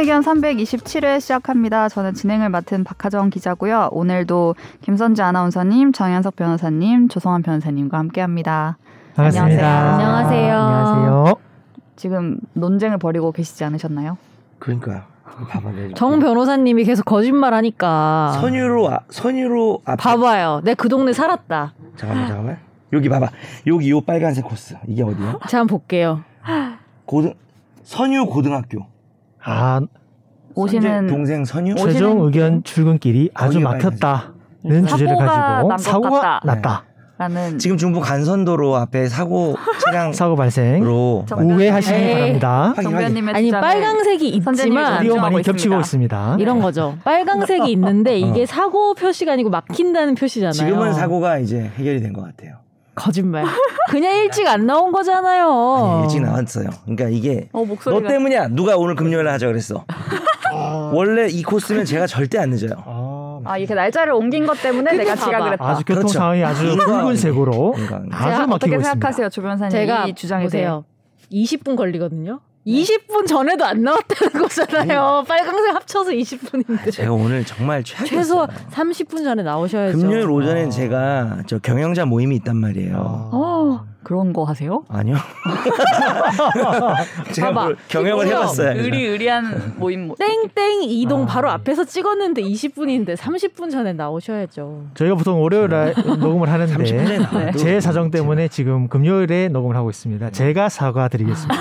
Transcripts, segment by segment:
의견 327회 시작합니다. 저는 진행을 맡은 박하정 기자고요. 오늘도 김선지 아나운서님, 정현석 변호사님, 조성환 변호사님과 함께합니다. 반갑습니다. 안녕하세요. 안녕하세요. 지금 논쟁을 벌이고 계시지 않으셨나요? 그러니까요. 정 변호사님이 계속 거짓말 하니까. 선유로 아, 선유로 앞에 봐봐요. 내 그 동네 살았다. 잠깐만 잠깐만 여기 봐봐 여기 요 빨간색 코스 이게 어디야? 제가 한번 볼게요. 고등 선유 고등학교 아, 오시는 선재 동생 선유 오시는 최종 의견 출근길이 아주 막혔다는 주제를 사고가 가지고 사고가 같다. 났다. 라는 지금 중부 간선도로 앞에 사고 차량으로 사고 발생 정- 우회하시기 에이. 바랍니다. 정변님의 아니 빨강색이 있지만 오디오 많이. 겹치고 있습니다. 이런 거죠. 빨강색이 있는데 이게 어. 사고 표시가 아니고 막힌다는 표시잖아요. 지금은 사고가 이제 해결이 된 것 같아요. 거짓말. 그냥 일찍 안 나온 거잖아요. 아니, 일찍 나왔어요. 그러니까 이게 어, 목소리가 너 때문이야. 누가 오늘 금요일에 하자 그랬어. 원래 이 코스면 제가 절대 안 늦어요. 아, 아 이렇게 날짜를 옮긴 것 때문에 내가 봐봐. 지각을 했다. 아주 교통 그렇죠. 상황이 아주 인과응이. 붉은색으로. 아주 막히고 어떻게 있습니다. 생각하세요, 조 변호사님? 제가 이 주장에 보세요. 20분 걸리거든요. 네. 20분 전에도 안 나왔다는 거잖아요. 빨강색 합쳐서 20분인데. 제가 오늘 정말. 최소 30분 전에 나오셔야죠. 금요일 오전엔 아. 제가 저 경영자 모임이 있단 말이에요. 아. 어, 그런 거 하세요? 아니요. 제가 봐봐. 이거요. 해봤어요. 의리 의리한 모임 모 땡땡 이동 아. 바로 앞에서 찍었는데 20분인데 30분 전에 나오셔야죠. 저희가 보통 월요일에 녹음을 30분에 하는데 나와도 제 사정 때문에 지금 금요일에 녹음을 하고 있습니다. 제가 사과드리겠습니다.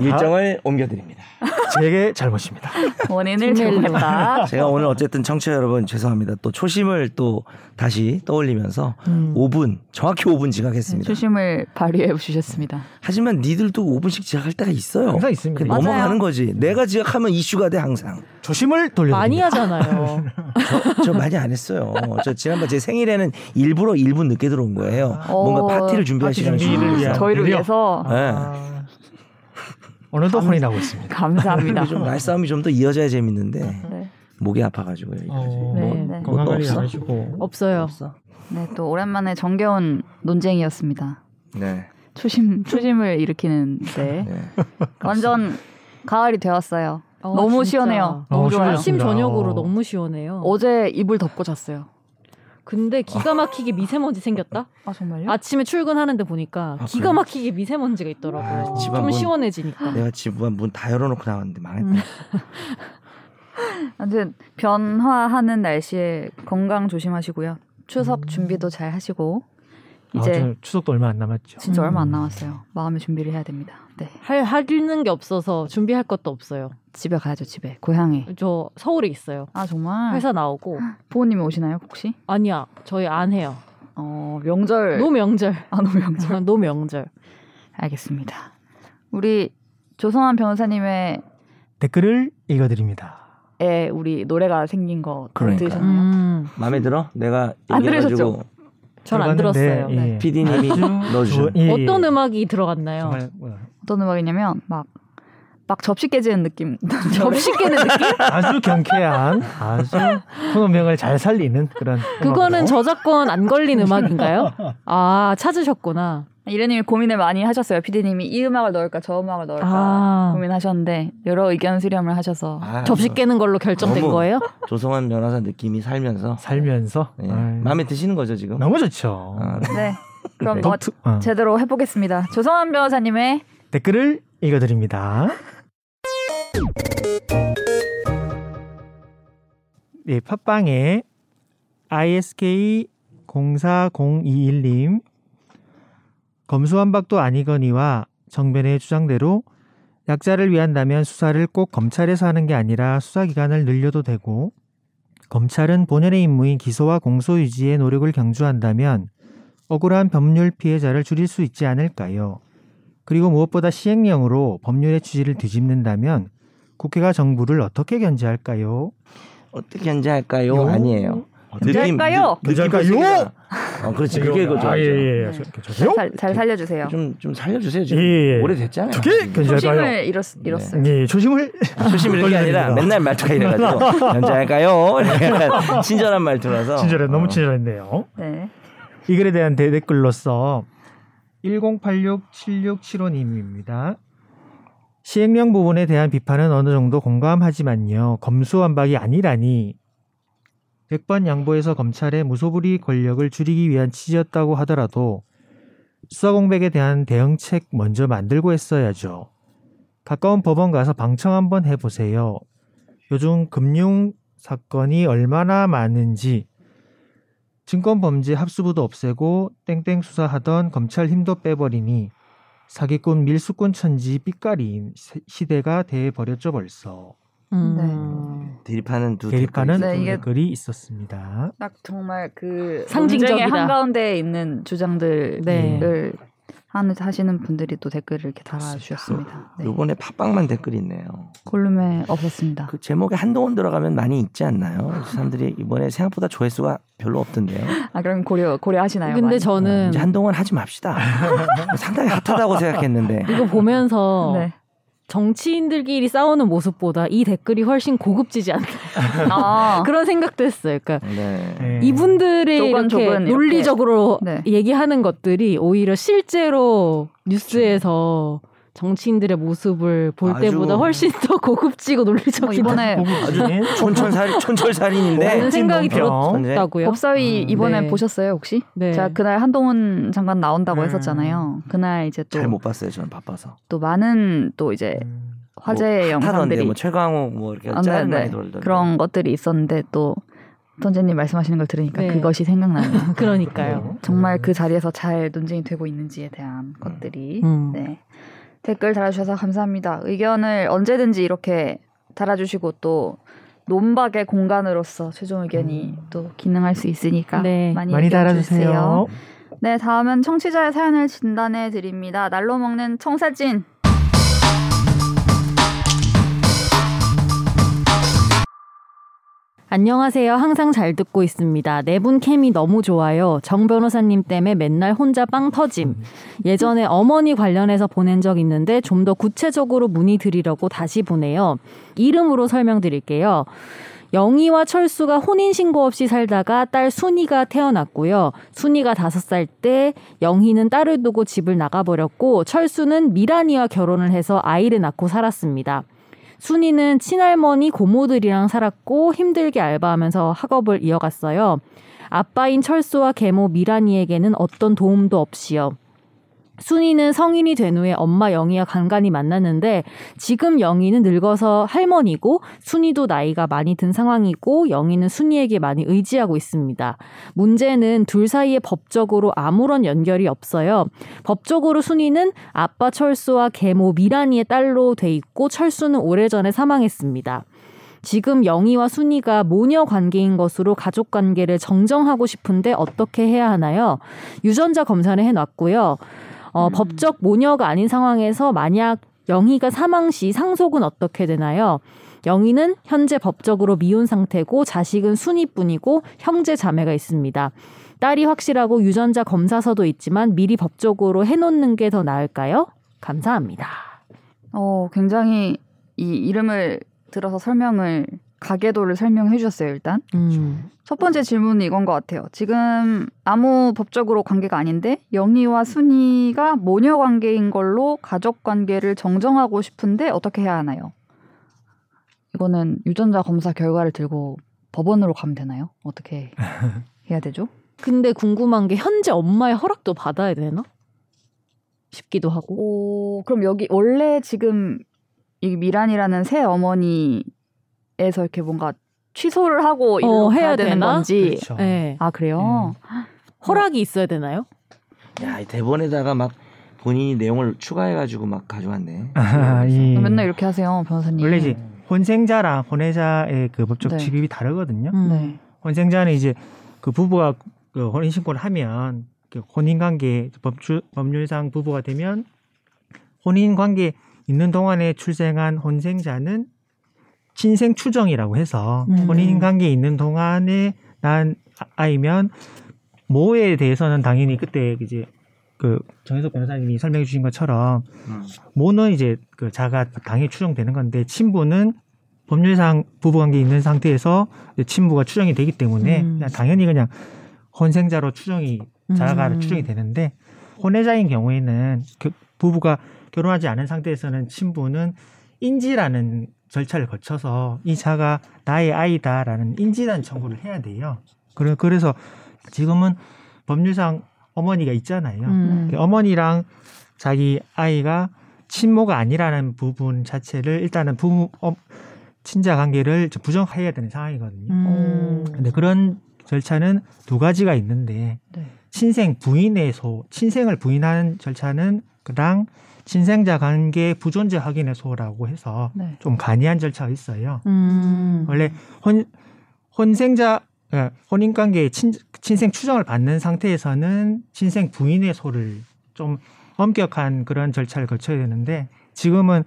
일정을 옮겨드립니다. 제게 잘못입니다. 원인을 제공했다. 제가 오늘 어쨌든 청취자 여러분 죄송합니다. 또 초심을 또 다시 떠올리면서 음. 5분 정확히 5분 지각했습니다. 초심을 발휘해 주셨습니다. 하지만 니들도 5분씩 지각할 때가 있어요. 항상 있습니다. 넘어가는 거지. 내가 지각하면 이슈가 돼 항상. 조심을 돌려 많이 하잖아요. 저, 저 많이 안 했어요. 저 지난번 제 생일에는 일부러 1분 늦게 들어온 거예요. 뭔가 어, 파티를 준비할 파티 시간을 준비를. 저희를? 위해서 네. 오늘도 혼이 나고 있습니다. 감사합니다. 좀 말싸움이 좀 더 이어져야 재밌는데 네. 목이 아파가지고 여기까지. 어, 네, 뭐, 네. 뭐 건강 관리 없어? 잘하시고 없어요. 없어. 네, 또 오랜만에 정겨운 논쟁이었습니다. 네. 초심 초심을 일으키는데 네. 완전 가을이 되었어요. 어, 너무 진짜. 시원해요. 너무 어, 좋아요. 아침 저녁으로 어. 너무 시원해요. 어제 이불 덮고 잤어요. 근데 기가 막히게 미세먼지 생겼다. 아 정말요? 아침에 출근하는데 보니까 아, 기가? 막히게 미세먼지가 있더라고요. 아, 집안 좀 문- 시원해지니까. 내가 집안 문 다 열어놓고 나왔는데 망했다. 음. 아무튼 변화하는 날씨에 건강 조심하시고요. 추석 음. 준비도 잘 하시고 아, 이제 저 추석도 얼마 안 남았죠. 진짜 얼마 안 음. 남았어요. 마음의 준비를 해야 됩니다. 네, 할 하는 게 없어서 준비할 것도 없어요. 집에 가야죠. 집에 고향에. 저 서울에 있어요. 아 정말. 회사 나오고 부모님이 오시나요 혹시? 아니야 저희 안 해요. 어 명절. 노명절. 아 노명절. 노명절. 알겠습니다. 우리 조성환 변호사님의 댓글을 읽어 드립니다. 에 우리 노래가 생긴 거 그러니까. 들으셨나요? 음, 마음에 들어? 내가 안 얘기해가지고 들으셨죠? 전 안 들었어요. 예. 네. PD님이 아주 넣어주신. 좋은- 예, 예. 어떤 음악이 들어갔나요? 정말. 어떤 음악이냐면 막 막 접시 깨지는 느낌. 접시 깨는 느낌? 아주 경쾌한 아주 코너명을 잘 살리는 그런 그거는 음악으로. 저작권 안 걸린 음악인가요? 아 찾으셨구나. 이래님이 고민을 많이 하셨어요. PD님이 이 음악을 넣을까 저 음악을 넣을까 아. 고민하셨는데 여러 의견 수렴을 하셔서 아, 접시 깨는 걸로 결정된 거예요? 조성환 변호사 느낌이 살면서 살면서 예. 마음에 드시는 거죠 지금? 너무 좋죠. 아, 네. 그럼 네. 뭐 독특- 어. 제대로 해보겠습니다. 조성환 변호사님의 댓글을 읽어드립니다. 네, 팟빵에 ISK 04021님 검수완박도 아니거니와 정변의 주장대로 약자를 위한다면 수사를 꼭 검찰에서 하는 게 아니라 수사기관을 늘려도 되고 검찰은 본연의 임무인 기소와 공소 유지의 노력을 경주한다면 억울한 법률 피해자를 줄일 수 있지 않을까요? 그리고 무엇보다 시행령으로 법률의 취지를 뒤집는다면 국회가 정부를 어떻게 견제할까요? 어떻게 견제할까요? 요? 아니에요. 견제할까요? 느낌, 느낌 견제할까요? 표시가- 어, 그렇지. 그게 그죠. 아, 예, 예. 네. 잘, 잘 살려주세요. 좀, 좀 살려주세요. 지금 예, 예. 오래됐잖아요. 어떻게 견제할까요? 초심을 잃었, 잃었어요. 예, 조심을 조심히 이런 게 아니라. 맨날 말투가 이래가지고 견제할까요? 친절한 말투라서. 친절해 너무 어. 친절했네요. 네. 이 글에 대한 대- 댓글로서 10867675님입니다. 시행령 부분에 대한 비판은 어느 정도 공감하지만요. 검수완박이 아니라니 100번 양보해서 검찰의 무소불위 권력을 줄이기 위한 취지였다고 하더라도 수사공백에 대한 대응책 먼저 만들고 했어야죠. 가까운 법원 가서 방청 한번 해보세요. 요즘 금융 사건이 얼마나 많은지 증권범죄 합수부도 없애고 땡땡 수사하던 검찰 힘도 빼버리니 사기꾼 밀수꾼 천지 삐까리인 시- 시대가 돼 버렸죠 벌써. 음. 대립하는 두 대립하는 네, 두 이게- 댓글이 있었습니다. 딱 정말 그 상징적이다. 논쟁의 한가운데에 있는 주장들을 네. 하는 하시는 분들이 또 댓글을 이렇게 달아주셨습니다. 네. 요번에 팟빵만 댓글이 있네요. 콜룸에 없었습니다. 그 제목에 한동원 들어가면 많이 있지 않나요? 사람들이 이번에 생각보다 조회수가 별로 없던데요. 아 그럼 고려 고려하시나요? 근데 많이? 저는 이제 한동원 하지 맙시다. 상당히 핫하다고 생각했는데. 이거 보면서 네. 정치인들끼리 싸우는 모습보다 이 댓글이 훨씬 고급지지 않나 아 그런 생각도 했어요. 그러니까 네. 네. 이분들의 이렇게 조금 이렇게. 논리적으로 네. 얘기하는 것들이 오히려 실제로 뉴스에서 정치인들의 모습을 볼 아주- 때보다 훨씬 더 고급지고 어, 논리적이다. 이번에 촌철살 촌철살인인데 라는 생각이. 들었다고요. 법사위 음, 이번에 네. 보셨어요 혹시? 네. 제가 그날 한동훈 장관 나온다고 음. 했었잖아요. 그날 이제 또 잘 못 봤어요. 저는 바빠서. 또 많은 또 이제 음. 화제의 핫하던데 영상들이 뭐 최강욱 뭐 이렇게 아, 짤 네, 많이 네. 그런 것들이 있었는데 또 선재님 말씀하시는 걸 들으니까 네. 그것이 생각나네요. 그러니까요. 정말 그 자리에서 잘 논쟁이 되고 있는지에 대한 것들이 음. 네. 댓글 달아주셔서 감사합니다. 의견을 언제든지 이렇게 달아주시고 또 논박의 공간으로서 최종 의견이 또 기능할 수 있으니까 네. 많이, 많이 달아주세요. 주세요. 네, 다음은 청취자의 사연을 진단해 드립니다. 날로 먹는 청사진. 안녕하세요. 항상 잘 듣고 있습니다. 네분 캠이 너무 좋아요. 정 변호사님 때문에 맨날 혼자 빵 터짐. 예전에 어머니 관련해서 보낸 적 있는데 좀 더 구체적으로 문의 드리려고 다시 보내요. 이름으로 설명드릴게요. 영희와 철수가 혼인신고 없이 살다가 딸 순이가 태어났고요. 순이가 다섯 살 때 영희는 딸을 두고 집을 나가버렸고 철수는 미란이와 결혼을 해서 아이를 낳고 살았습니다. 순이는 친할머니 고모들이랑 살았고 힘들게 알바하면서 학업을 이어갔어요. 아빠인 철수와 계모 미란이에게는 어떤 도움도 없이요. 순이는 성인이 된 후에 엄마 영희와 간간히 만났는데 지금 영희는 늙어서 할머니고 순이도 나이가 많이 든 상황이고 영희는 순이에게 많이 의지하고 있습니다. 문제는 둘 사이에 법적으로 아무런 연결이 없어요. 법적으로 순이는 아빠 철수와 계모 미란이의 딸로 돼 있고 철수는 오래전에 사망했습니다. 지금 영희와 순이가 모녀 관계인 것으로 가족 관계를 정정하고 싶은데 어떻게 해야 하나요? 유전자 검사를 해놨고요. 어, 음. 법적 모녀가 아닌 상황에서 만약 영희가 사망 시 상속은 어떻게 되나요? 영희는 현재 법적으로 미혼 상태고 자식은 순이뿐이고 형제 자매가 있습니다. 딸이 확실하고 유전자 검사서도 있지만 미리 법적으로 해놓는 게 더 나을까요? 감사합니다. 어, 굉장히 이 이름을 들어서 설명을 가계도를 설명해 주셨어요, 일단. 음. 첫 번째 질문은 이건 것 같아요. 지금 아무 법적으로 관계가 아닌데 영희와 순이가 모녀 관계인 걸로 가족 관계를 정정하고 싶은데 어떻게 해야 하나요? 이거는 유전자 검사 결과를 들고 법원으로 가면 되나요? 어떻게 해야 되죠? 근데 궁금한 게 현재 엄마의 허락도 받아야 되나? 싶기도 하고. 오, 그럼 여기 원래 지금 이 미란이라는 새 어머니 에서 이렇게 뭔가 취소를 하고 일로 어, 해야 되는 되나? 건지. 그렇죠. 네. 아 그래요? 허락이 있어야 되나요? 야, 이 대본에다가 막 본인이 내용을 추가해가지고 막 가져왔네. 아, 이- 맨날 이렇게 하세요, 변호사님. 원래 이제 혼생자랑 혼외자의 그 법적 네. 취급이 다르거든요. 음. 네. 혼생자는 이제 그 부부가 그 혼인 신고를 하면 그 혼인 관계 법주, 법률상 부부가 되면 혼인 관계 있는 동안에 출생한 혼생자는 친생 추정이라고 해서 음. 혼인 관계 있는 동안에 난 아- 아이면 모에 대해서는 당연히 그때 이제 그 정혜석 변호사님이 설명해 주신 것처럼 음. 모는 이제 그 자가 당연히 추정되는 건데 친부는 법률상 부부관계 있는 상태에서 이제 친부가 추정이 되기 때문에 음. 그냥 당연히 그냥 혼생자로 추정이 자가 음. 추정이 되는데 혼외자인 경우에는 그 부부가 결혼하지 않은 상태에서는 친부는 인지라는 절차를 거쳐서 이 자가 나의 아이다라는 인지단 청구를 해야 돼요. 그래 그래서 지금은 법률상 어머니가 있잖아요. 음. 그 어머니랑 자기 아이가 친모가 아니라는 부분 자체를 일단은 부모 어, 친자 관계를 좀 부정해야 되는 상황이거든요. 음. 근데 그런 절차는 두 가지가 있는데 네. 친생 부인의 소, 친생을 부인하는 절차는 그당 친생자 관계 부존재 확인의 소라고 해서 네. 좀 간이한 절차가 있어요. 음. 원래 혼 혼생자 예, 혼인 관계의 친, 친생 추정을 받는 상태에서는 친생 부인의 소를 좀 엄격한 그런 절차를 거쳐야 되는데 지금은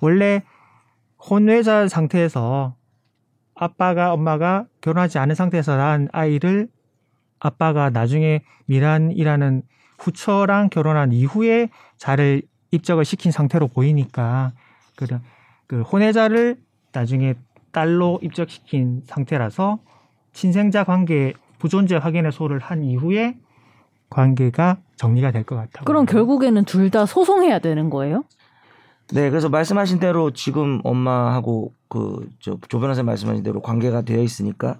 원래 혼외자 상태에서 아빠가 엄마가 결혼하지 않은 상태에서 낳은 아이를 아빠가 나중에 미란이라는 후처랑 결혼한 이후에 자를 입적을 시킨 상태로 보이니까 그런 그 혼외자를 나중에 딸로 입적시킨 상태라서 친생자 관계 부존재 확인의 소를 한 이후에 관계가 정리가 될 것 같아요. 그럼 결국에는 둘 다 소송해야 되는 거예요? 네, 그래서 말씀하신 대로 지금 엄마하고 그 저 조 변호사님 말씀하신 대로 관계가 되어 있으니까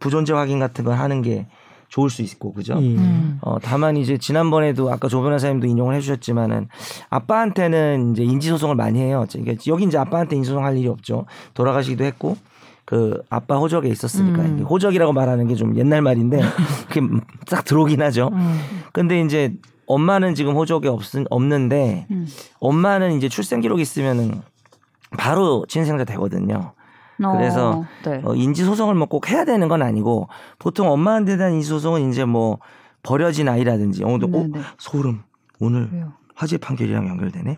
부존재 확인 같은 걸 하는 게 좋을 수 있고 그죠? 예. 음. 어 다만 이제 지난번에도 아까 조 변호사님도 인용을 해주셨지만은 아빠한테는 이제 인지 소송을 많이 해요. 그러니까 여기 이제 아빠한테 인지 소송 할 일이 없죠. 돌아가시기도 했고 그 아빠 호적에 있었으니까 음. 호적이라고 말하는 게 좀 옛날 말인데 그게 딱 들어오긴 하죠. 음. 근데 이제 엄마는 지금 호적에 없, 없는데 음. 엄마는 이제 출생 기록 있으면은 바로 친생자 되거든요. 그래서 어, 네. 어, 인지 소송을 뭐 꼭 해야 되는 건 아니고 보통 엄마한테 대한 인지 소송은 이제 뭐 버려진 아이라든지 어, 근데 어, 네네. 소름 오늘 왜요? 화제 판결이랑 연결되네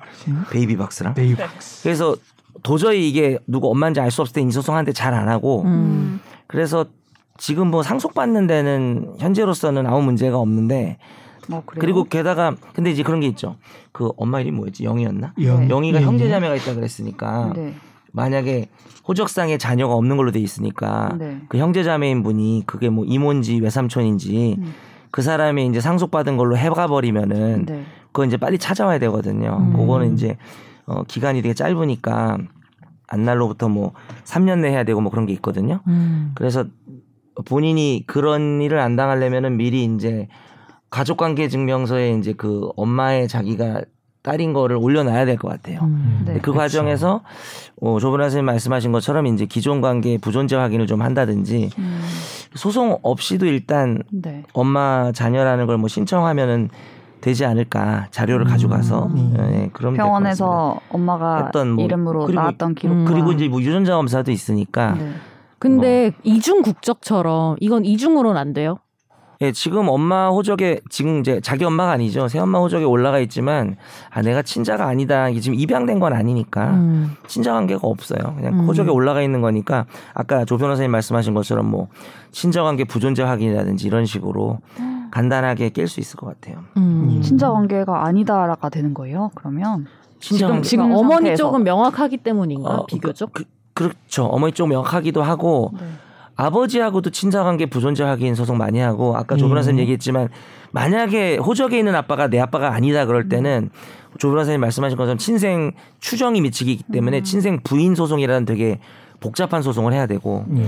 베이비 박스랑 베이비 박스. 그래서 도저히 이게 누구 엄마인지 알 수 없을 때 인지 소송하는데 잘 안 하고 음. 그래서 지금 뭐 상속받는 데는 현재로서는 아무 문제가 없는데 어? 그리고 게다가 근데 이제 그런 게 있죠 그 엄마 이름이 뭐였지 영희였나 영, 영희가 예, 형제 자매가 있다 그랬으니까 네. 만약에 호적상에 자녀가 없는 걸로 돼 있으니까 네. 그 형제자매인 분이 그게 뭐 이모인지 외삼촌인지 음. 그 사람이 이제 상속받은 걸로 해가 버리면은 네. 그거 이제 빨리 찾아와야 되거든요. 음. 그거는 이제 어 기간이 되게 짧으니까 안 날로부터 뭐 3년 내 해야 되고 뭐 그런 게 있거든요. 음. 그래서 본인이 그런 일을 안 당하려면은 미리 이제 가족관계 증명서에 이제 그 엄마의 자기가 딸인 거를 올려놔야 될 것 같아요. 음. 네. 그 그렇죠. 과정에서 어, 조변 선생님 말씀하신 것처럼 이제 기존 관계 부존재 확인을 좀 한다든지 음. 소송 없이도 일단 네. 엄마 자녀라는 걸 뭐 신청하면은 되지 않을까 자료를 가져가서 음. 예, 그럼 될것 같습니다. 병원에서 엄마가 했던 뭐- 이름으로 그리고- 나왔던 기록 음. 그리고 이제 뭐 유전자 검사도 있으니까 네. 근데 이중 국적처럼 이건 이중으로는 안 돼요? 예, 지금 엄마 호적에 지금 이제 자기 엄마가 아니죠 새엄마 호적에 올라가 있지만 아 내가 친자가 아니다 이게 지금 입양된 건 아니니까 음. 친자 관계가 없어요. 그냥 음. 호적에 올라가 있는 거니까 아까 조 변호사님 말씀하신 것처럼 뭐 친자 관계 부존재 확인이라든지 이런 식으로 간단하게 깰 수 있을 것 같아요. 음. 친자 관계가 아니다라가 되는 거예요. 그러면 친자 지금- 관계 지금 어머니 상태에서. 쪽은 명확하기 때문인가 어, 비교적? 그, 그렇죠. 어머니 쪽 명확하기도 하고 네. 아버지하고도 친자 관계 부존재 확인 소송 많이 하고 아까 조 음. 변호사님 얘기했지만 만약에 호적에 있는 아빠가 내 아빠가 아니다 그럴 때는 조 변호사님 말씀하신 것처럼 친생 추정이 미치기 때문에 친생 부인 소송이라는 되게 복잡한 소송을 해야 되고 예.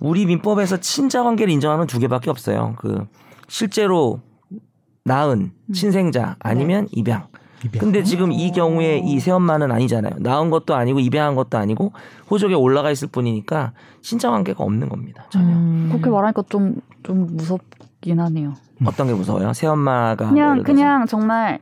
우리 민법에서 친자 관계를 인정하는 두 개밖에 없어요. 그 실제로 낳은 친생자 아니면 입양. 입양. 근데 지금 이 경우에 이 새엄마는 아니잖아요. 낳은 것도 아니고 입양한 것도 아니고 호적에 올라가 있을 뿐이니까 친자 관계가 없는 겁니다. 전혀. 음. 그렇게 말하니까 좀좀 무섭긴 하네요. 어떤 게 무서워요? 새엄마가 뭐 그냥 그냥 정말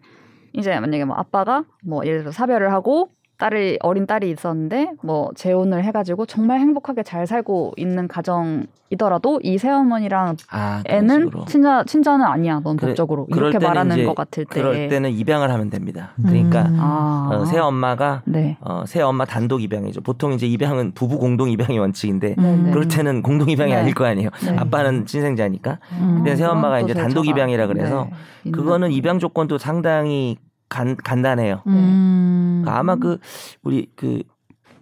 이제 만약에 뭐 아빠가 뭐 예를 들어 사별을 하고 딸을 어린 딸이 있었는데 뭐 재혼을 해가지고 정말 행복하게 잘 살고 있는 가정이더라도 이 새어머니랑 아, 애는. 친자 친자는 아니야 넌 그래- 법적으로 그럴 이렇게 말하는 것 같을 때 그럴 때는 입양을 하면 됩니다. 그러니까 음. 아 어, 새엄마가 네. 어, 새엄마 단독 입양이죠. 보통 이제 입양은 부부 공동 입양이 원칙인데 네, 네. 그럴 때는 공동 입양이 네. 아닐 거 아니에요. 네. 아빠는 친생자니까. 음. 근데 새엄마가 이제 또 단독 입양이라 그래서 네, 있나 그거는. 입양 조건도 상당히 간, 간단해요. 음. 그러니까 아마 그 우리 그,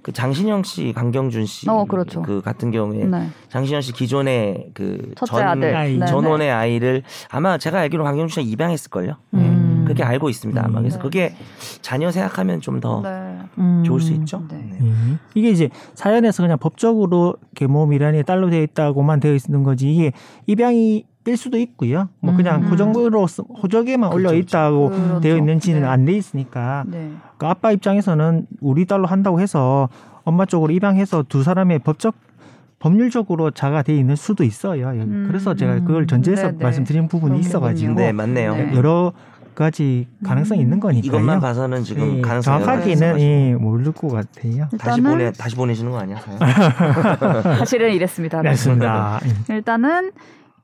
그 장신영 씨, 강경준 씨, 어, 그렇죠. 그 같은 경우에 네. 장신영 씨 기존의 그 전, 아들. 네, 전원의 아이를 아마 제가 알기로 강경준 씨가 입양했을 걸요. 음. 그 그렇게 알고 있습니다. 아마 음. 그래서 네. 그게 자녀 생각하면 좀더 네. 음. 좋을 수 있죠. 네. 네. 예. 이게 이제 사연에서 그냥 법적으로 이렇게 뭐 미란이 딸로 되어 있다고만 되어 있는 거지 이게 입양이 일 수도 있고요. 뭐 그냥 음. 호적으로 쓰- 호적에만 올려 그렇죠, 있다고 그렇죠. 되어 있는지는 네. 안돼 있으니까 네. 그 아빠 입장에서는 우리 딸로 한다고 해서 엄마 쪽으로 입양해서 두 사람의 법적 법률적으로 자가 돼 있는 수도 있어요. 여기. 음. 그래서 제가 그걸 전제해서 네, 네. 말씀드린 부분이 있어가지고 네, 맞네요. 네. 여러 가지 가능성이 음. 있는 거니까요. 이것만 봐서는 지금 예, 가능성이 정확하게는 예, 모를 것 같아요. 다시 보내 다시 보내시는 거 아니야? 사실은 이랬습니다. 네. 맞습니다. 예. 일단은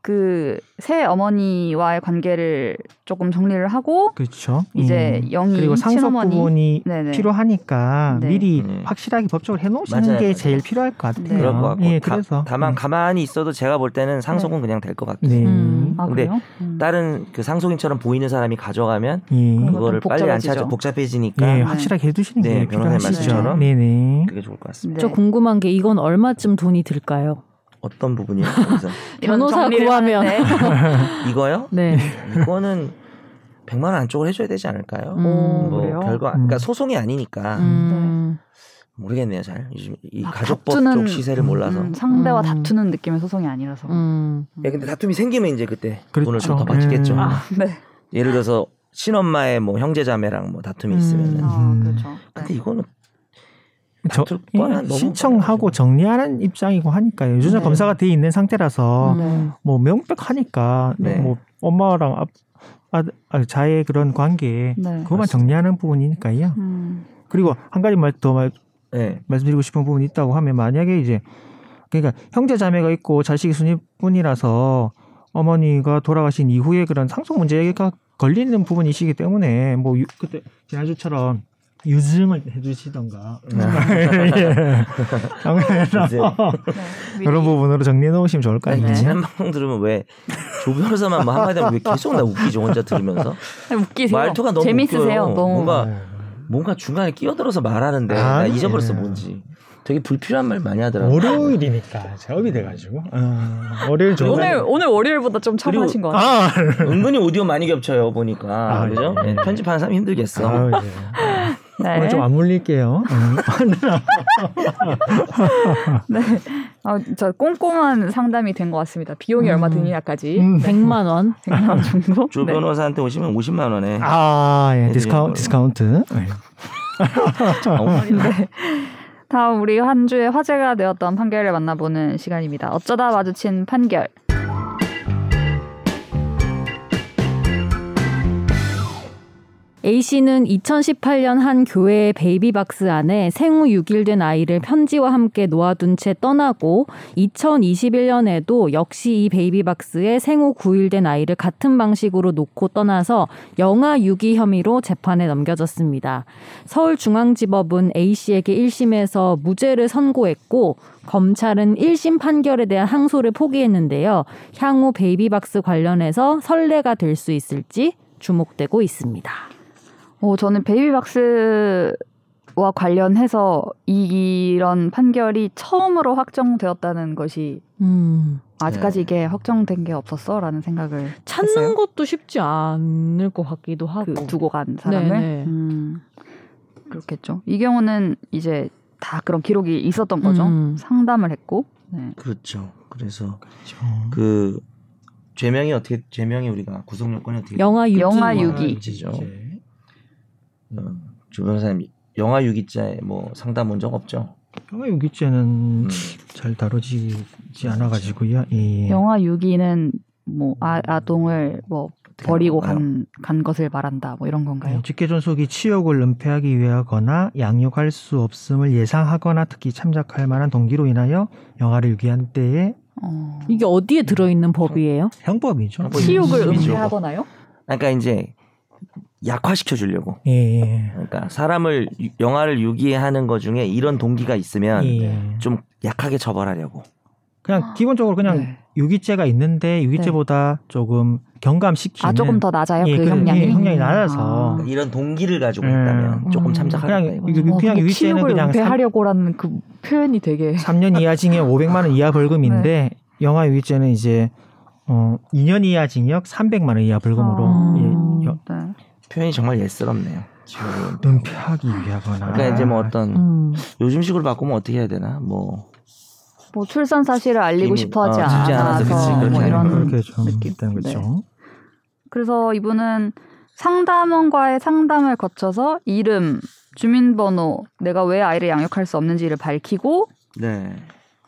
그 새 어머니와의 관계를 조금 정리를 하고 그렇죠. 이제 음. 영희 그리고 상속 부분이 네네. 필요하니까 네. 미리 네. 확실하게 법적으로 해놓으시는 맞아요. 게 제일 필요할 것 같아요. 네. 그럴 것 같고 예, 다, 그래서 다만 음. 가만히 있어도 제가 볼 때는 상속은 그냥 될 것 같아요. 네. 음. 아 근데? 음. 다른 그 상속인처럼 보이는 사람이 가져가면 예. 그거를 좀 빨리 안. 찾아 복잡해지니까 예, 네. 확실하게 해두시는 네, 게 변호사님 필요하시죠. 말씀처럼. 네네. 그게 좋을 것 같습니다. 저 궁금한 게 이건 얼마쯤 돈이 들까요? 어떤 부분이요? 변호사 구하면. 이거요? 네. 이거는 100만 원 안쪽으로 해줘야 되지 않을까요? 음. 오, 뭐 그래요? 별거 음. 그러니까 소송이 아니니까 음. 모르겠네요 잘 요즘 이막 가족법 다투는- 쪽 시세를 몰라서 음, 상대와 음. 다투는 느낌의 소송이 아니라서. 음. 야, 근데 다툼이 생기면 이제 그때 돈을 그렇죠. 좀더 받겠죠 음. 아, 네. 예를 들어서 친엄마의 뭐 형제자매랑 뭐 다툼이 음. 있으면은 아, 음. 그렇죠. 근데 네. 이거는 저, 예, 신청하고. 정리하는 입장이고 하니까요. 유전 네. 검사가 돼 있는 상태라서 음. 뭐 명백하니까 네. 뭐 엄마랑 아, 아, 아, 자의 그런 관계 네. 그것만 정리하는 부분이니까요. 음. 그리고 한 가지 말더 말, 네. 말씀드리고 싶은 부분이 있다고 하면 만약에 이제 그러니까 형제 자매가 있고 자식이 순위뿐이라서 어머니가 돌아가신 이후에 그런 상속 문제가 걸리는 부분이시기 때문에 뭐 유- 그때 지난주처럼 유증을 해주시던가 예. 정해서 이제 네. 그런 부분으로 정리해 놓으시면 좋을 것 같아요. 지난 방송 들으면 왜조 변호사만 뭐 한마디 하면 왜 계속 나 웃기죠 혼자 들으면서 아니, 웃기세요. 말투가 너무 재밌으세요. 웃겨요. 너무. 뭔가 뭔가 중간에 끼어들어서 말하는데 나 아니에요. 잊어버렸어 뭔지 되게 불필요한 말 많이 하더라고 월요일이니까 작업이 돼가지고 어, 월요일 좀 오늘 오늘 월요일보다 좀 참하신 것 같아요. 아, 은근히 오디오 많이 겹쳐요 보니까 아, 그죠 네. 네, 편집하는 사람 힘들겠어 아, 예. 네. 오늘 좀 안 물릴게요. 음. 네. 아, 저 꼼꼼한 상담이 된 것 같습니다. 비용이 음. 얼마 드느냐까지 음. 100만 원. 100만 원 정도. 조 네. 변호사한테 오시면 50만 원에 아, 예, 디스카운. 디스카운트. 네. 어, 네. 다음 우리 한 주에 화제가 되었던 판결을 만나보는 시간입니다. 어쩌다 마주친 판결. A 씨는 2018년 한 교회의 베이비박스 안에 생후 6일 된 아이를 편지와 함께 놓아둔 채 떠나고 2021년에도 역시 이 베이비박스에 생후 9일 된 아이를 같은 방식으로 놓고 떠나서 영아 유기 혐의로 재판에 넘겨졌습니다. 서울중앙지법은 A 씨에게 1심에서 무죄를 선고했고 검찰은 1심 판결에 대한 항소를 포기했는데요. 향후 베이비박스 관련해서 선례가 될 수 있을지 주목되고 있습니다. 어, 저는 베이비박스와 관련해서 이런 판결이 처음으로 확정되었다는 것이 음. 아직까지 네. 이게 확정된 게 없었어라는 생각을 찾는 했어요. 것도 쉽지 않을 것 같기도 하고. 그 두고 간 사람을 네네. 음, 그렇겠죠. 이 경우는 이제 다 그런 기록이 있었던 거죠. 음. 상담을 했고 네. 그렇죠 그래서 그렇죠. 그 죄명이 어떻게 죄명이 우리가 구속 요건이 어떻게 영화 유기. 영화 영화 유기. 어, 조 변호사님 영화 유기죄 뭐 상담 온 적 없죠? 영화 유기죄는 음. 잘 다뤄지지 않아 가지고요. 예. 영화 유기는 뭐 아, 아동을 뭐 버리고? 간, 간 것을 말한다 뭐 이런 건가요? 예, 직계존속이 치욕을 은폐하기 위하거나 양육할 수 없음을 예상하거나 특히 참작할 만한 동기로 인하여 영아를 유기한 때에 어. 이게 어디에 들어있는 법이에요? 형법이죠. 형법이- 치욕을. 은폐하거나요? 그러니까 이제 약화시켜 주려고. 예, 예. 그러니까 사람을 유- 영화를 유기하는 것 중에 이런 동기가 있으면 예. 좀 약하게 처벌하려고. 그냥 기본적으로 그냥 네. 유기죄가 있는데 유기죄보다 조금 경감시키는 아 조금 더 낮아요 예, 그그 형량이. 예, 형량이 낮아서. 그러니까 이런 동기를 가지고 음. 있다면 조금 음. 참작하겠다 그냥 어, 그냥 근데 유기죄는 그냥 삼- 은폐하려고라는 그 표현이 되게 3년 이하 징역 500만 원 이하 벌금인데 영아 유기죄는 이제 어 2년 이하 징역 300만 원 이하 벌금으로 아. 예, 여- 네. 표현이 정말 예스럽네요. 지금 은폐하기 위하거나. 그러니까 이제 뭐 어떤 음. 요즘식으로 바꾸면 어떻게 해야 되나? 뭐 뭐 출산 사실을 알리고 이미- 싶어하지 어, 않아서 않아서 그치, 그렇게 뭐 이런 그렇게 좀 느낌. 있다는 거죠. 그래서 이분은 상담원과의 상담을 거쳐서 이름, 주민번호, 내가 왜 아이를 양육할 수 없는지를 밝히고 네.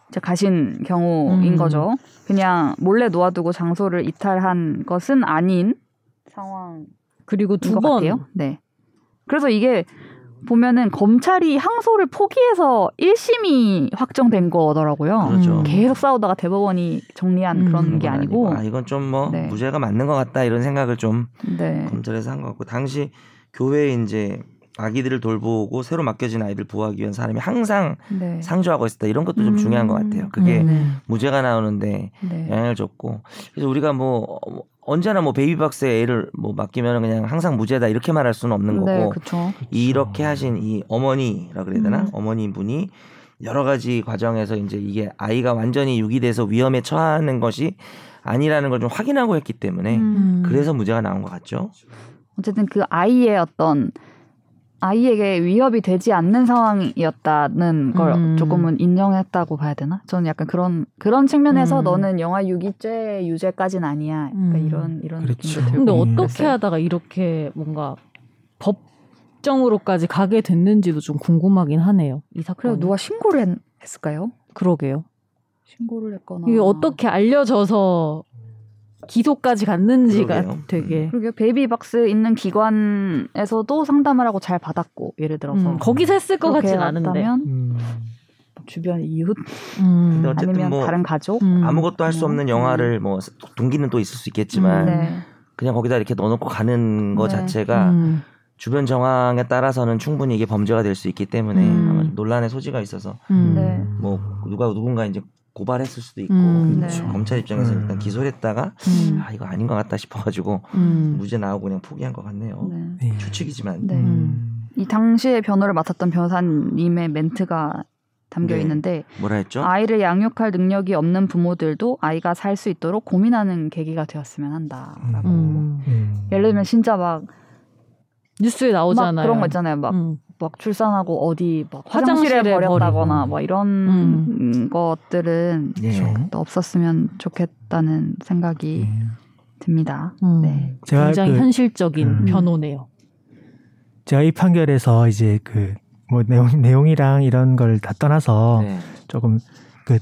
이제 가신 경우인 음. 거죠. 그냥 몰래 놓아두고 장소를 이탈한 것은 아닌 상황인 그리고 것두 번. 네. 그래서 이게 보면은 검찰이 항소를 포기해서 1심이 확정된 거더라고요. 그렇죠. 음. 계속 싸우다가 대법원이 정리한 음. 그런 게 아니고. 아 이건 좀뭐 네. 무죄가 맞는 것 같다 이런 생각을 좀 네. 검찰에서 한 것 같고 당시 교회에 이제 아기들을 돌보고 새로 맡겨진 아이들 보호하기 위한 사람이 항상 네. 상주하고 있었다 이런 것도 좀 음. 중요한 것 같아요. 그게 네. 무죄가 나오는데 네. 영향을 줬고 그래서 우리가 뭐 어, 언제나 뭐 베이비박스에 애를 뭐 맡기면 그냥 항상 무죄다 이렇게 말할 수는 없는 네, 거고 그렇죠. 이렇게 하신 이 어머니라 그래야 되나 음. 어머니 분이 여러 가지 과정에서 이제 이게 아이가 완전히 유기돼서 위험에 처하는 것이 아니라는 걸 좀 확인하고 했기 때문에 음. 그래서 무죄가 나온 것 같죠. 어쨌든 그 아이의 어떤 아이에게 위협이 되지 않는 상황이었다는 걸 음. 조금은 인정했다고 봐야 되나? 저는 약간 그런 그런 측면에서 음. 너는 영화 유기죄 유죄까지는 아니야. 그러니까 음. 이런 이런 그렇죠. 느낌도 들고. 근데 음. 어떻게. 하다가 이렇게 뭔가 법정으로까지 가게 됐는지도 좀 궁금하긴 하네요. 이 사건. 그래서 누가 신고를 했, 했을까요? 그러게요. 신고를 했거나 이게 어떻게 알려져서 기소까지 갔는지가 그러게요. 되게 그리고 베이비박스 있는 기관에서도 상담을 하고 잘 받았고 예를 들어서 음, 거기서 했을 것 같진 않은데. 음. 주변 이웃 음. 근데 어쨌든 아니면 뭐 다른 가족 음. 아무것도 할 수 없는 영화를 뭐 동기는 또 있을 수 있겠지만 음. 네. 그냥 거기다 이렇게 넣어놓고 가는 거 네. 자체가 음. 주변 정황에 따라서는 충분히 이게 범죄가 될 수 있기 때문에 음. 아마 논란의 소지가 있어서 음. 네. 뭐 누가 누군가 이제 고발했을 수도 있고 음. 네. 검찰 입장에서 음. 일단 기소를 했다가 음. 아 이거 아닌 것 같다 싶어가지고 음. 무죄 나오고 그냥 포기한 것 같네요. 네. 네. 추측이지만 네. 음. 이 당시에 변호를 맡았던 변호사님의 멘트가 담겨 네. 있는데 뭐라 했죠? 아이를 양육할 능력이 없는 부모들도 아이가 살 수 있도록 고민하는 계기가 되었으면 한다라고. 음. 음. 예를 들면 진짜 막, 뉴스에 막 나오잖아요. 그런 거 있잖아요. 막, 음. 막 출산하고 어디 막 화장실에 화장실에 버렸다거나 버리고. 뭐 이런 음. 것들은 예. 없었으면 좋겠다는 생각이 네. 듭니다. 음. 네. 제가 굉장히 그- 현실적인 음. 변호네요. 제가 이 판결에서 이제 그 뭐 내용 내용이랑 이런 걸 다 떠나서 네. 조금 그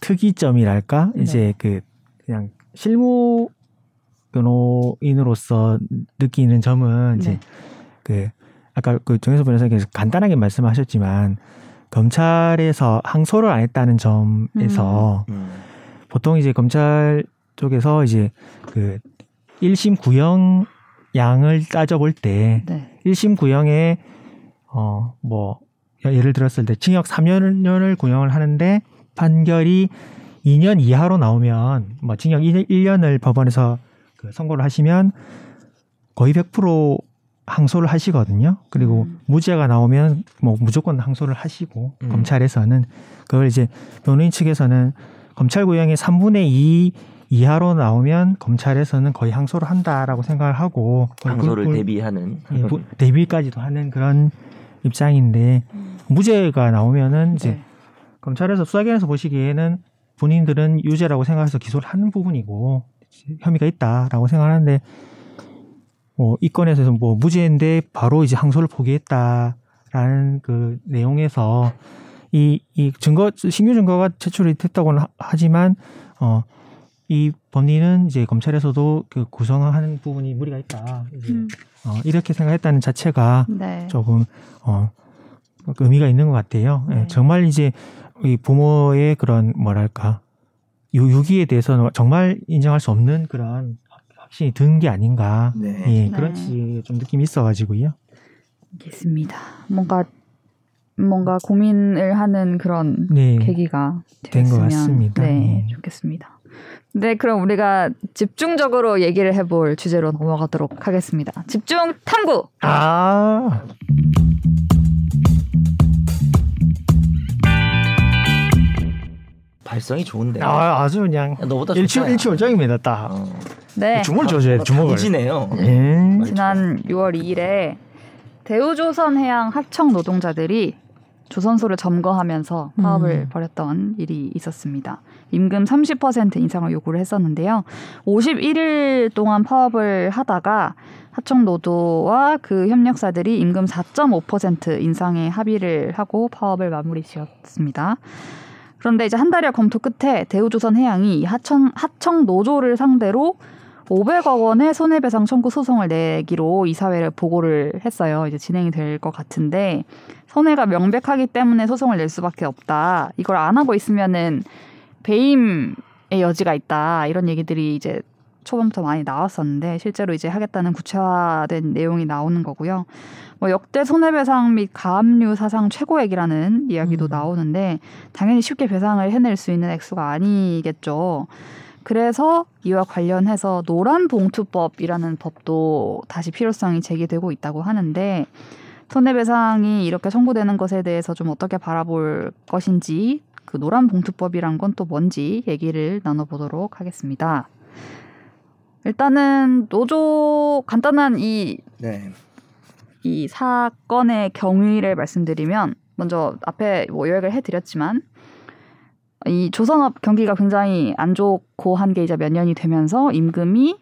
특이점이랄까 네. 이제 그 그냥 실무 변호인으로서 느끼는 점은 이제 네. 그 아까 그 정혜수 변호사님께서 간단하게 말씀하셨지만 검찰에서 항소를 안 했다는 점에서 음. 보통 이제 검찰 쪽에서 이제 그 1심 구형 양을 따져볼 때 네. 1심 구형에 어 뭐 예를 들었을 때 징역 3년을 구형을 하는데 판결이 2년 이하로 나오면 뭐 징역 1년을 법원에서 그 선고를 하시면 거의 100% 항소를 하시거든요. 그리고 음. 무죄가 나오면 뭐 무조건 항소를 하시고 음. 검찰에서는 그걸 이제 변호인 측에서는 검찰 구형의 3분의 2 이하로 나오면 검찰에서는 거의 항소를 한다라고 생각을 하고 항소를 그- 대비하는 예, 부- 대비까지도 하는 그런 입장인데 무죄가 나오면 이제 네. 검찰에서 수사기관에서 보시기에는 본인들은 유죄라고 생각해서 기소를 하는 부분이고 혐의가 있다라고 생각하는데 뭐 이 건에서 뭐 무죄인데 바로 이제 항소를 포기했다라는 그 내용에서 이, 이 증거 신규 증거가 제출이 됐다고는 하- 하지만 어 이 법리는 이제 검찰에서도 그 구성하는 부분이 무리가 있다. 음. 어, 이렇게 생각했다는 자체가 네. 조금 어 의미가 있는 것 같아요. 예, 네. 정말 이제 이 부모의 그런 뭐랄까 유, 유기에 대해서는 정말 인정할 수 없는 그런 확신이 든게 아닌가. 네. 예, 네. 그렇지 좀 느낌이 있어가지고요. 알겠습니다. 뭔가 뭔가 고민을 하는 그런 네, 계기가 된것 되었으면 같습니다. 네, 네. 좋겠습니다. 네, 그럼 우리가 집중적으로 얘기를 해볼 주제로 넘어가도록 하겠습니다. 집중 탐구. 아, 발성이 좋은데. 아, 아주 그냥 너보다 일치 좋잖아. 일치월장입니다. 딱 어. 네. 주먹을 줘줘야 돼. 주먹을. 당지네요. 예. 지난 6월 2일에 대우조선 해양 하청 노동자들이 조선소를 점거하면서 파업을 음. 벌였던 일이 있었습니다. 임금 30% 인상을 요구를 했었는데요. 51일 동안 파업을 하다가 하청 노조와 그 협력사들이 임금 4.5% 인상에 합의를 하고 파업을 마무리 지었습니다. 그런데 이제 한 달여 검토 끝에 대우조선 해양이 이 하청 하청 노조를 상대로 500억 원의 손해배상 청구 소송을 내기로 이사회를 보고를 했어요. 이제 진행이 될 것 같은데 손해가 명백하기 때문에 소송을 낼 수밖에 없다. 이걸 안 하고 있으면은 배임의 여지가 있다. 이런 얘기들이 이제 초반부터 많이 나왔었는데 실제로 이제 하겠다는 구체화된 내용이 나오는 거고요. 뭐 역대 손해배상 및 가압류 사상 최고액이라는 이야기도 음. 나오는데 당연히 쉽게 배상을 해낼 수 있는 액수가 아니겠죠. 그래서 이와 관련해서 노란 봉투법이라는 법도 다시 필요성이 제기되고 있다고 하는데 손해배상이 이렇게 청구되는 것에 대해서 좀 어떻게 바라볼 것인지 그 노란 봉투법이란 건 또 뭔지 얘기를 나눠보도록 하겠습니다. 일단은 노조 간단한 이 네. 이 사건의 경위를 말씀드리면 먼저 앞에 뭐 요약을 해드렸지만 이 조선업 경기가 굉장히 안 좋고 한 게 이제 몇 년이 되면서 임금이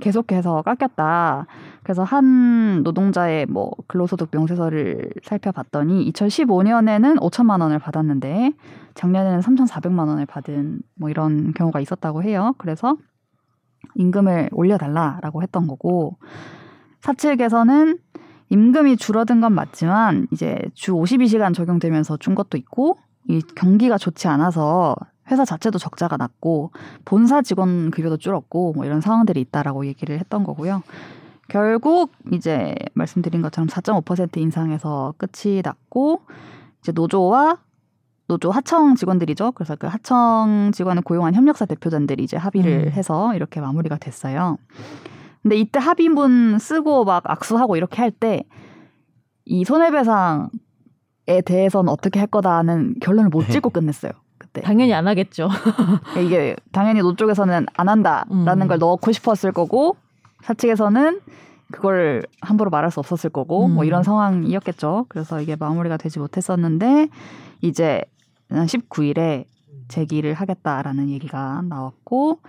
계속해서 깎였다. 그래서 한 노동자의 뭐 근로소득 명세서를 살펴봤더니 2015년에는 5천만 원을 받았는데 작년에는 3,400만 원을 받은 뭐 이런 경우가 있었다고 해요. 그래서 임금을 올려달라라고 했던 거고 사측에서는 임금이 줄어든 건 맞지만 이제 주 52시간 적용되면서 준 것도 있고 이 경기가 좋지 않아서 회사 자체도 적자가 났고 본사 직원 급여도 줄었고 뭐 이런 상황들이 있다라고 얘기를 했던 거고요. 결국 이제 말씀드린 것처럼 4.5% 인상해서 끝이 났고 이제 노조와 노조 하청 직원들이죠. 그래서 그 하청 직원을 고용한 협력사 대표단들이 이제 합의를 음. 해서 이렇게 마무리가 됐어요. 근데 이때 합의문 쓰고 막 악수하고 이렇게 할 때 이 손해배상에 대해서는 어떻게 할 거다는 결론을 못 찍고 끝냈어요. 그때 당연히 안 하겠죠. 이게 당연히 노 쪽에서는 안 한다라는 음. 걸 넣고 싶었을 거고 사측에서는 그걸 함부로 말할 수 없었을 거고 뭐 음. 이런 상황이었겠죠. 그래서 이게 마무리가 되지 못했었는데 이제 19일에 제기를 하겠다라는 얘기가 나왔고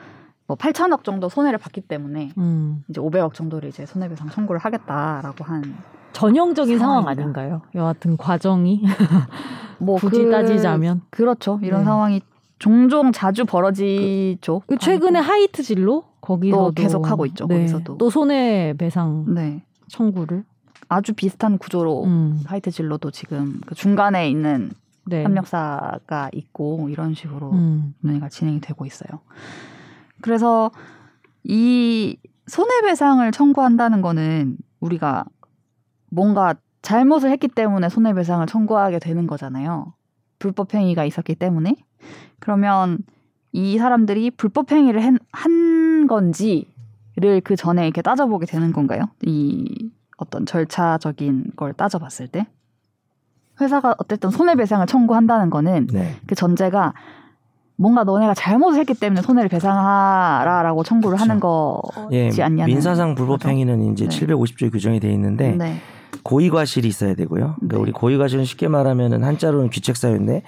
뭐 8천억 정도 손해를 봤기 때문에 음. 이제 500억 정도를 이제 손해배상 청구를 하겠다라고 한 전형적인 상황. 아닌가요? 여하튼 과정이 뭐 굳이 그- 따지자면 그렇죠. 이런 네. 상황이 종종 자주 벌어지죠. 그 최근에 하이트 진로 거기서도 계속 하고 있죠, 거기서도. 또 손해배상 네 청구를 아주 비슷한 구조로 음. 하이트 진로도 지금 그 중간에 있는 네. 협력사가 있고 이런 식으로 음. 논의가 진행이 되고 있어요. 그래서 이 손해배상을 청구한다는 거는 우리가 뭔가 잘못을 했기 때문에 손해배상을 청구하게 되는 거잖아요. 불법 행위가 있었기 때문에. 그러면 이 사람들이 불법 행위를 한, 한 건지를 그 전에 이렇게 따져보게 되는 건가요? 이 어떤 절차적인 걸 따져봤을 때. 회사가 어쨌든 손해배상을 청구한다는 거는 네. 그 전제가 뭔가 너네가 잘못을 했기 때문에 손해를 배상하라라고 청구를 하는 예, 거지 않냐는 민사상 불법 거죠. 행위는 이제 네. 750조에 규정이 돼 있는데 네. 고의과실이 있어야 되고요. 그러니까 네. 우리 고의과실은 쉽게 말하면은 한자로는 귀책사유인데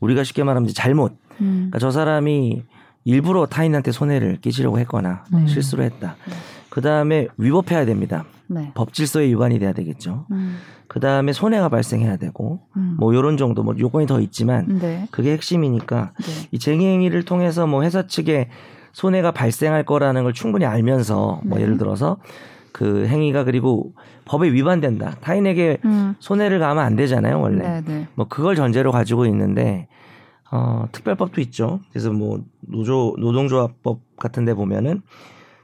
우리가 쉽게 말하면 이제 잘못. 음. 그러니까 저 사람이 일부러 타인한테 손해를 끼치려고 했거나 네. 실수로 했다. 네. 그 다음에 위법해야 됩니다. 네. 법 질서에 위반이 돼야 되겠죠. 음. 그 다음에 손해가 발생해야 되고 음. 뭐 요런 정도 뭐 요건이 더 있지만 네. 그게 핵심이니까 네. 이 쟁행위를 통해서 뭐 회사 측에 손해가 발생할 거라는 걸 충분히 알면서 뭐 네. 예를 들어서 그 행위가 그리고 법에 위반된다. 타인에게 음. 손해를 가면 안 되잖아요, 원래. 네, 네. 뭐 그걸 전제로 가지고 있는데 어, 특별법도 있죠. 그래서 뭐 노조 노동조합법 같은 데 보면은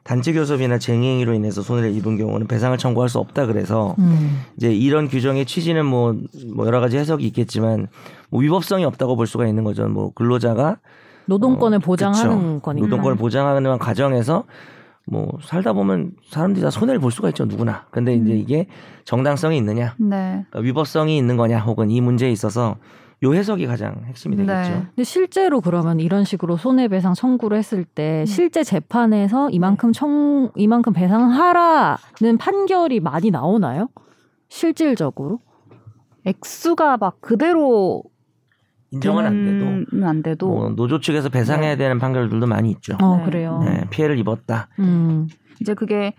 단체 교섭이나 쟁행위로 인해서 손해를 입은 경우는 배상을 청구할 수 없다 그래서 음. 이제 이런 규정의 취지는 뭐, 뭐 여러 가지 해석이 있겠지만 뭐 위법성이 없다고 볼 수가 있는 거죠. 뭐 근로자가 노동권을 어, 보장하는 그쵸. 거니까. 노동권을 보장하는 과정에서 뭐 살다 보면 사람들이 다 손해를 볼 수가 있죠 누구나. 근데 이제 음. 이게 정당성이 있느냐, 네. 그러니까 위법성이 있는 거냐, 혹은 이 문제에 있어서 요 해석이 가장 핵심이 되겠죠. 네. 근데 실제로 그러면 이런 식으로 손해배상 청구를 했을 때 음. 실제 재판에서 이만큼 청 이만큼 배상하라는 판결이 많이 나오나요? 실질적으로? 액수가 막 그대로 인정은 안 돼도 안 돼도 뭐 노조 측에서 배상해야 되는 판결들도 많이 있죠. 어 네. 그래요. 네, 피해를 입었다. 음. 이제 그게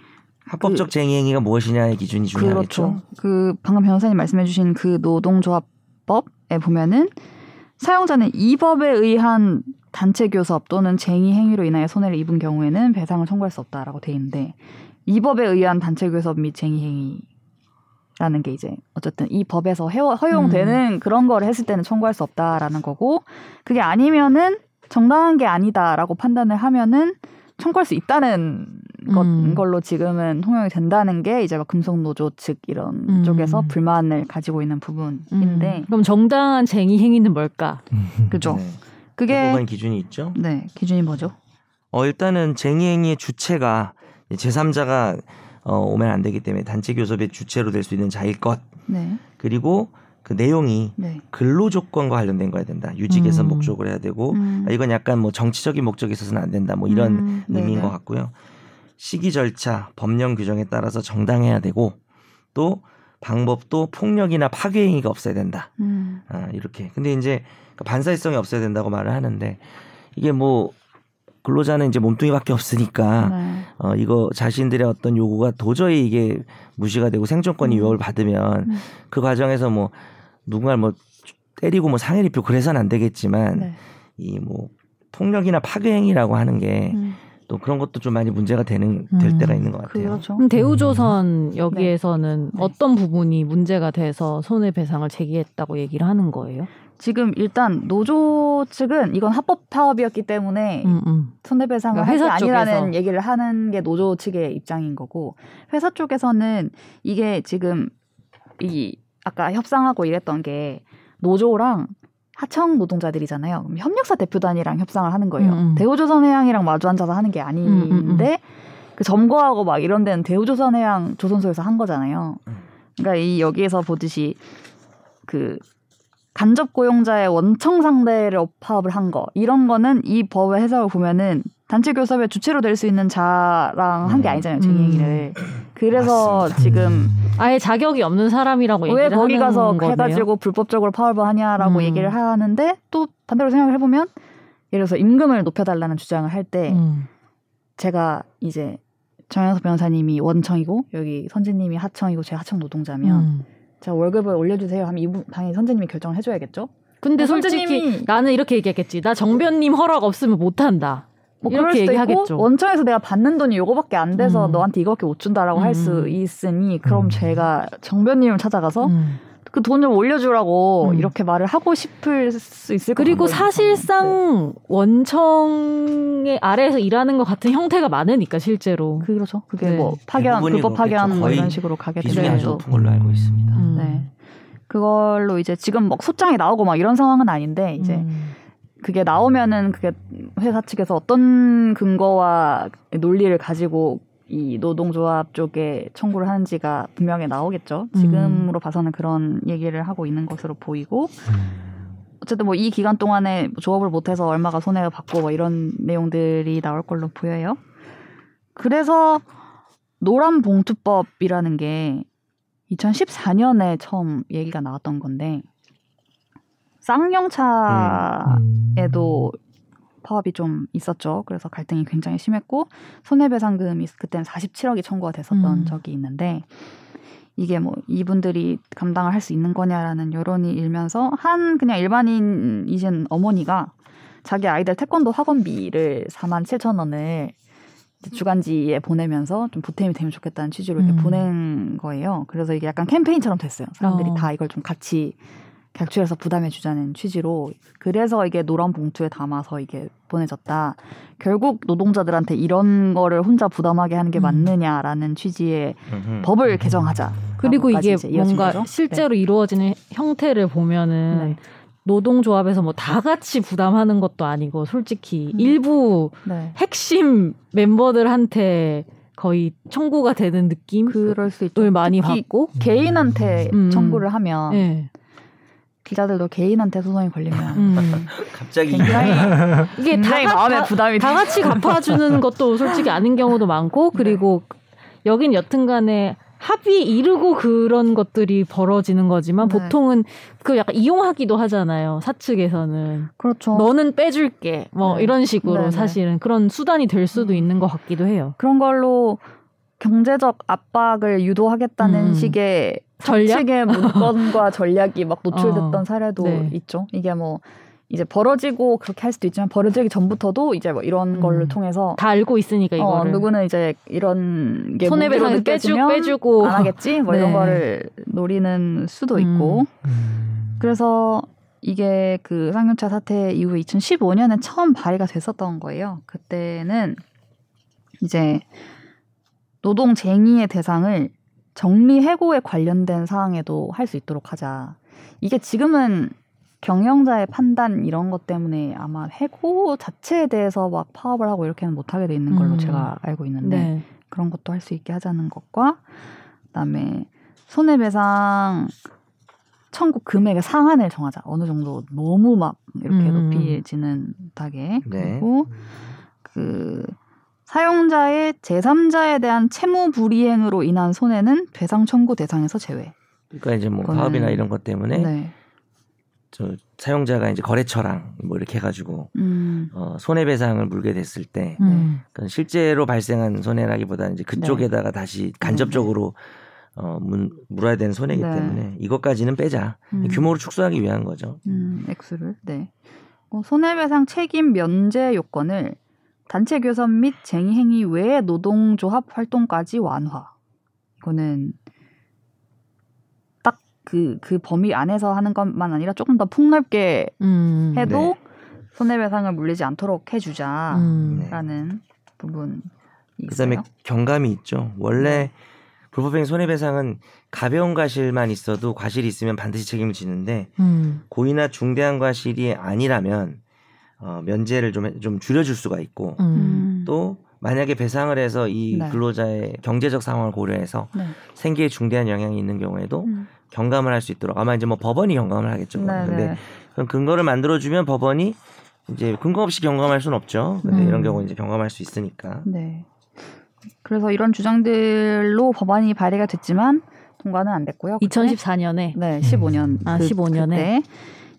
합법적 쟁의 행위가 무엇이냐의 기준이 중요하겠죠. 그렇죠. 그 방금 변호사님 말씀해주신 그 노동조합 법에 보면은 사용자는 이 법에 의한 단체 교섭 또는 쟁의 행위로 인하여 손해를 입은 경우에는 배상을 청구할 수 없다라고 돼 있는데 이 법에 의한 단체 교섭 및 쟁의 행위 라는 게 이제 어쨌든 이 법에서 허용되는 그런 거를 했을 때는 청구할 수 없다라는 거고 그게 아니면은 정당한 게 아니다라고 판단을 하면은 청구할 수 있다는 것, 음. 걸로 지금은 통용이 된다는 게 이제 막 금속 노조 측 이런 음. 쪽에서 불만을 가지고 있는 음. 부분인데 그럼 정당한 쟁의 행위는 뭘까? 그죠? 네. 그게 대법원 기준이 있죠. 네 기준이 뭐죠? 어, 일단은 쟁의 행위의 주체가 제3자가 어, 오면 안 되기 때문에 단체 교섭의 주체로 될 수 있는 자일 것 네, 그리고 그 내용이 네. 근로 조건과 관련된 거야 된다. 유지 개선 음. 목적으로 해야 되고 음. 아, 이건 약간 뭐 정치적인 목적이 있어서는 안 된다. 뭐 이런 음, 의미인 네네. 것 같고요. 시기 절차, 법령 규정에 따라서 정당해야 되고 또 방법도 폭력이나 파괴 행위가 없어야 된다. 음, 아, 이렇게. 근데 이제 그 반사회성이 없어야 된다고 말을 하는데 이게 뭐 근로자는 이제 몸뚱이밖에 없으니까 네. 어 이거 자신들의 어떤 요구가 도저히 이게 무시가 되고 생존권이 음. 위협을 받으면 음. 그 과정에서 뭐 누군가를 뭐 때리고 뭐 상해를 입히고 그래서는 안 되겠지만 네. 이뭐 폭력이나 파괴 행위라고 하는 게또 음, 그런 것도 좀 많이 문제가 되는 될 음. 때가 있는 것 같아요. 그렇죠. 그럼 대우조선 여기에서는 네. 어떤 부분이 문제가 돼서 손해배상을 제기했다고 얘기를 하는 거예요? 지금 일단 노조 측은 이건 합법 파업이었기 때문에 음, 음. 손해배상을 그러니까 할게 회사 아니라는 쪽에서. 얘기를 하는 게 노조 측의 입장인 거고 회사 쪽에서는 이게 지금 이 아까 협상하고 이랬던 게 노조랑 하청 노동자들이잖아요. 그럼 협력사 대표단이랑 협상을 하는 거예요. 음, 음. 대우조선해양이랑 마주 앉아서 하는 게 아닌데 음, 음, 음. 그 점거하고 막 이런 데는 대우조선해양 조선소에서 한 거잖아요. 음. 그러니까 이 여기에서 보듯이 그 간접 고용자의 원청 상대를 파업을 한 거 이런 거는 이 법의 해석을 보면은 단체 교섭의 주체로 될 수 있는 자랑 한게 음. 아니잖아요 음. 쟁의를 그래서 맞습니다. 지금 아예 자격이 없는 사람이라고 얘기를 왜 거기 하는 가서 거네요. 해가지고 불법적으로 파업을 하냐라고 음. 얘기를 하는데 또 반대로 생각을 해보면 예를 들어서 임금을 높여달라는 주장을 할때 음. 제가 이제 정현석 변호사님이 원청이고 여기 선재님이 하청이고 제가 하청 노동자면 음. 제가 월급을 올려주세요 하면 이분 당연히 선재님이 결정을 해줘야겠죠. 근데 어, 솔직히 선생님이- 나는 이렇게 얘기했겠지. 나 정변님 허락 없으면 못한다. 뭐 그럴 이렇게 수도 얘기하겠죠. 있고 원청에서 내가 받는 돈이 요거밖에 안 돼서 음. 너한테 이거밖에 못 준다라고 할수 음. 있으니 그럼 음. 제가 정변님을 찾아가서 음. 그 돈을 올려주라고 음. 이렇게 말을 하고 싶을 수 있을 것 그리고 저는. 네. 사실상 원청의 아래에서 일하는 것 같은 형태가 많으니까 실제로. 그, 그렇죠. 그게 네. 뭐 파견 불법 파견. 뭐 거의 이런 식으로 가게 비중이 되면 아주 또 높은 걸로 알고 있습니다. 음. 네. 그걸로 이제 지금 막 소장이 나오고 막 이런 상황은 아닌데 이제 음. 그게 나오면은 그게 회사 측에서 어떤 근거와 논리를 가지고 이 노동조합 쪽에 청구를 하는지가 분명히 나오겠죠. 음. 지금으로 봐서는 그런 얘기를 하고 있는 것으로 보이고 어쨌든 뭐 이 기간 동안에 조업을 못해서 얼마가 손해를 받고 뭐 이런 내용들이 나올 걸로 보여요. 그래서 노란 봉투법이라는 게 2014년에 처음 얘기가 나왔던 건데 쌍용차 에도 파업이 좀 있었죠. 그래서 갈등이 굉장히 심했고 손해배상금이 그때는 47억이 청구가 됐었던 음. 적이 있는데 이게 뭐 이분들이 감당을 할 수 있는 거냐라는 여론이 일면서 한 그냥 일반인이신 어머니가 자기 아이들 태권도 학원비를 4만 7천 원을 주간지에 보내면서 좀 보탬이 되면 좋겠다는 취지로 이렇게 음. 보낸 거예요. 그래서 이게 약간 캠페인처럼 됐어요. 사람들이 어. 다 이걸 좀 같이 객출해서 부담해 주자는 취지로 그래서 이게 노란 봉투에 담아서 이게 보내졌다. 결국 노동자들한테 이런 거를 혼자 부담하게 하는 게 음. 맞느냐라는 취지의 음흠. 법을 개정하자. 그리고 이게 뭔가 거죠. 실제로 이루어지는 형태를 보면은 네. 노동조합에서 뭐 다 같이 부담하는 것도 아니고 솔직히 음. 일부 네. 핵심 멤버들한테 거의 청구가 되는 느낌을 그럴 수 있죠. 많이 특히 받고 개인한테 음. 청구를 하면 네. 기자들도 개인한테 소송이 걸리면 음. 갑자기 굉장히 이게 굉장히 다, 마음에 다- 부담이 다. 같이 갚아주는 것도 솔직히 아닌 경우도 많고 그리고 여긴 여튼간에 합의 이르고 그런 것들이 벌어지는 거지만 네. 보통은 그 약간 이용하기도 하잖아요 사측에서는 그렇죠. 너는 빼줄게 뭐 네. 이런 식으로 네네. 사실은 그런 수단이 될 수도 음. 있는 것 같기도 해요 그런 걸로 경제적 압박을 유도하겠다는 음. 식의 전략? 사측의 문건과 전략이 막 노출됐던 어. 사례도 네. 있죠. 이게 뭐 이제 벌어지고 그렇게 할 수도 있지만 벌어지기 전부터도 이제 뭐 이런 음. 걸를 통해서 다 알고 있으니까 어, 이거를 누구는 이제 이런 게 손해배상을 빼주, 빼주고 안 하겠지 뭐 이런 네. 거를 노리는 수도 있고 음. 음. 그래서 이게 그 쌍용차 사태 이후에 2015년에 처음 발의가 됐었던 거예요. 그때는 이제 노동쟁의의 대상을 정리해고에 관련된 사항에도 할 수 있도록 하자. 이게 지금은 경영자의 판단 이런 것 때문에 아마 해고 자체에 대해서 막 파업을 하고 이렇게는 못하게 돼 있는 걸로 음. 제가 알고 있는데 네. 그런 것도 할 수 있게 하자는 것과 그다음에 손해배상 청구 금액의 상한을 정하자. 어느 정도 너무 막 이렇게 음. 높이지는 못하게. 네. 그리고 그 사용자의 제3자에 대한 채무 불이행으로 인한 손해는 배상 청구 대상에서 제외. 그러니까 이제 뭐 그거는- 파업이나 이런 것 때문에 네. 저 사용자가 이제 거래처랑 뭐 이렇게 해가지고 음. 어, 손해배상을 물게 됐을 때 음. 그건 실제로 발생한 손해라기보다는 이제 그쪽에다가 다시 간접적으로 어, 문, 물어야 되는 손해이기 네. 때문에 이것까지는 빼자 음. 규모를 축소하기 위한 거죠. 음, 액수를. 네. 어, 손해배상 책임 면제 요건을 단체 교섭 및 쟁의 행위 외의 노동조합 활동까지 완화. 이거는 딱그그 범위 안에서 하는 것만 아니라 조금 더 폭넓게 음. 해도 네. 손해배상을 물리지 않도록 해주자라는 음. 부분이 그다음에 있어요. 경감이 있죠. 원래 불법행위 손해배상은 가벼운 과실만 있어도 과실이 있으면 반드시 책임을 지는데 음. 고의나 중대한 과실이 아니라면 어, 면제를 좀, 해- 좀 줄여줄 수가 있고 음. 또 만약에 배상을 해서 이 네. 근로자의 경제적 상황을 고려해서 네. 생계에 중대한 영향이 있는 경우에도 음. 경감을 할 수 있도록 아마 이제 뭐 법원이 경감을 하겠죠. 네, 근데 네. 그런 근거를 만들어주면 법원이 이제 근거 없이 경감할 수는 없죠. 근데 음. 이런 경우 이제 경감할 수 있으니까. 네. 그래서 이런 주장들로 법안이 발의가 됐지만 통과는 안 됐고요. 그때. 2014년에 네, 15년. 아, 15년 에. 그때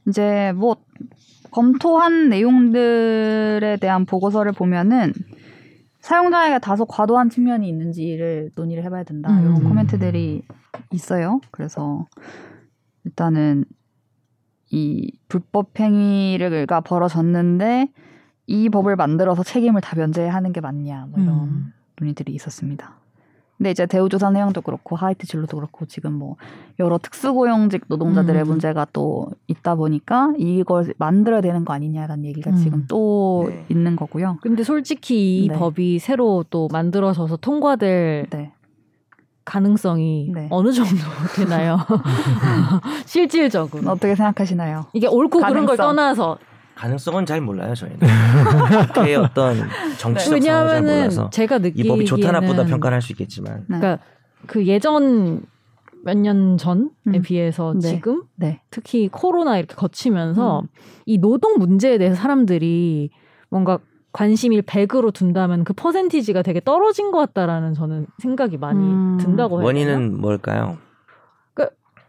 이제 뭐 검토한 내용들에 대한 보고서를 보면은 사용자에게 다소 과도한 측면이 있는지를 논의를 해봐야 된다. 음. 이런 코멘트들이 있어요. 그래서 일단은 이 불법 행위가 벌어졌는데 이 법을 만들어서 책임을 다 면제하는 게 맞냐 뭐 이런 음. 논의들이 있었습니다. 근데 이제 대우조선 해양도 그렇고 하이트 진로도 그렇고 지금 뭐 여러 특수고용직 노동자들의 음. 문제가 또 있다 보니까 이걸 만들어야 되는 거 아니냐라는 얘기가 음. 지금 또 네. 있는 거고요. 근데 솔직히 이 네. 법이 새로 또 만들어져서 통과될 네. 가능성이 네. 어느 정도 되나요? 실질적으로. 어떻게 생각하시나요? 이게 옳고 그른 걸 가능성. 떠나서 가능성은 잘 몰라요 저희는. 국회의 어떤 정치적 상황을 잘 몰라서 제가 이 느끼기에는 법이 좋다 나쁘다 평가를 할 수 있겠지만 네. 그러니까 그 예전 몇 년 전에 음. 비해서 네. 지금 네. 특히 코로나 이렇게 거치면서 음. 이 노동 문제에 대해서 사람들이 뭔가 관심을 100으로 둔다면 그 퍼센티지가 되게 떨어진 것 같다라는 저는 생각이 많이 음. 든다고 해요. 원인은 뭘까요?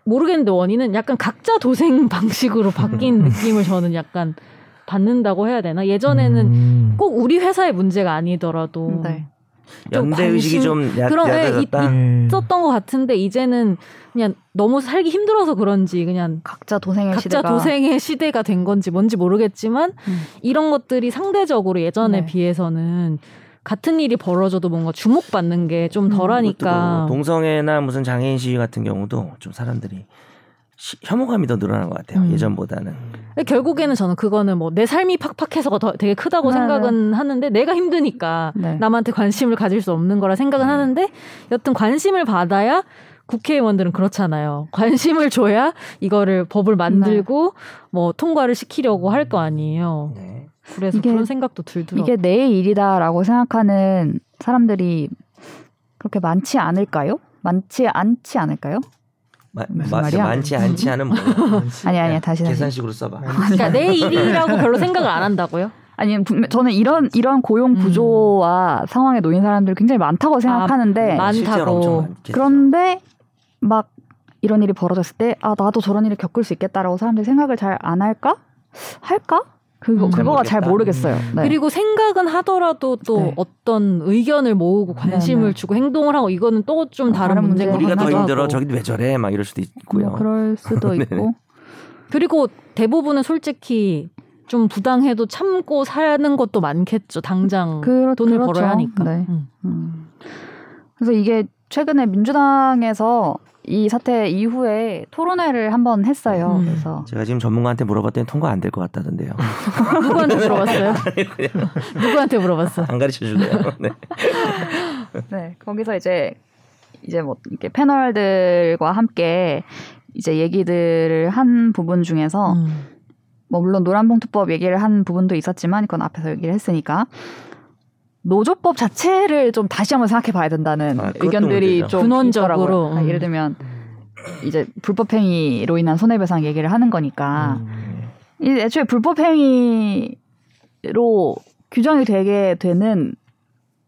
모르겠는데 원인은 약간 각자 도생 방식으로 바뀐 느낌을 저는 약간 받는다고 해야 되나? 예전에는 음. 꼭 우리 회사의 문제가 아니더라도 네. 좀 연대 의식이 관심- 좀 약, 그런- 예. 네. 있었던 것 같은데 이제는 그냥 너무 살기 힘들어서 그런지 그냥 각자 도생의 각자 시대가 도생의 시대가 된 건지 뭔지 모르겠지만 음. 이런 것들이 상대적으로 예전에 네. 비해서는 같은 일이 벌어져도 뭔가 주목받는 게좀 음, 덜하니까 또 동성애나 무슨 장애인 시위 같은 경우도 좀 사람들이 시- 혐오감이 더 늘어난 것 같아요. 음. 예전보다는. 결국에는 저는 그거는 뭐 내 삶이 팍팍해서가 더 되게 크다고 네, 생각은 하는데 내가 힘드니까 네. 남한테 관심을 가질 수 없는 거라 생각은 네. 하는데 여튼 관심을 받아야 국회의원들은 그렇잖아요. 관심을 줘야 이거를 법을 만들고 뭐 통과를 시키려고 할 거 아니에요. 네. 그래서 이게- 그런 생각도 들더라고요. 이게 내 일이다라고 생각하는 사람들이 그렇게 많지 않을까요? 많지 않지 않을까요? 마, 마-? 많지 않지 않은 뭐 아니 아니야 다시 다시. 계산식으로 써봐. 그러니까 내 일이라고 별로 생각을 안 한다고요? 아니 저는 이런 이런 고용 음. 구조와 상황에 놓인 사람들 굉장히 많다고 생각하는데 많- 실제로 엄청 많다고. 그런데 막 이런 일이 벌어졌을 때 아 나도 저런 일을 겪을 수 있겠다라고 사람들이 생각을 잘 안 할까 할까 그거 음. 그거가 잘. 모르겠어요. 음. 네. 그리고 생각은 하더라도 또 네. 어떤 의견을 모으고 관심을 네, 네. 주고 행동을 하고 이거는 또 좀 다른 다른 문제긴 우리가 더 힘들어. 저기 왜 저래? 막 이럴 수도 있고요. 뭐 그럴 수도 네네. 있고 그리고 대부분은 솔직히 좀 부당해도 참고 사는 것도 많겠죠. 당장 그, 돈을 그렇죠. 벌어야 하니까. 네. 음. 음. 그래서 이게 최근에 민주당에서 이 사태 이후에 토론회를 한번 했어요. 음. 그래서 제가 지금 전문가한테 물어봤더니 통과 안 될 것 같다던데요. 누구한테 물어봤어요? 누구한테 물어봤어? 안 가르쳐 주네요. 네. 네, 거기서 이제 이제 뭐 이렇게 패널들과 함께 이제 얘기들을 한 부분 중에서 음. 뭐 물론 노란봉투법 얘기를 한 부분도 있었지만 그건 앞에서 얘기를 했으니까 노조법 자체를 좀 다시 한번 생각해 봐야 된다는 아, 의견들이. 좀 근원적으로. 아, 음. 예를 들면 이제 불법 행위로 인한 손해배상 얘기를 하는 거니까 음. 이 애초에 불법 행위로 규정이 되게 되는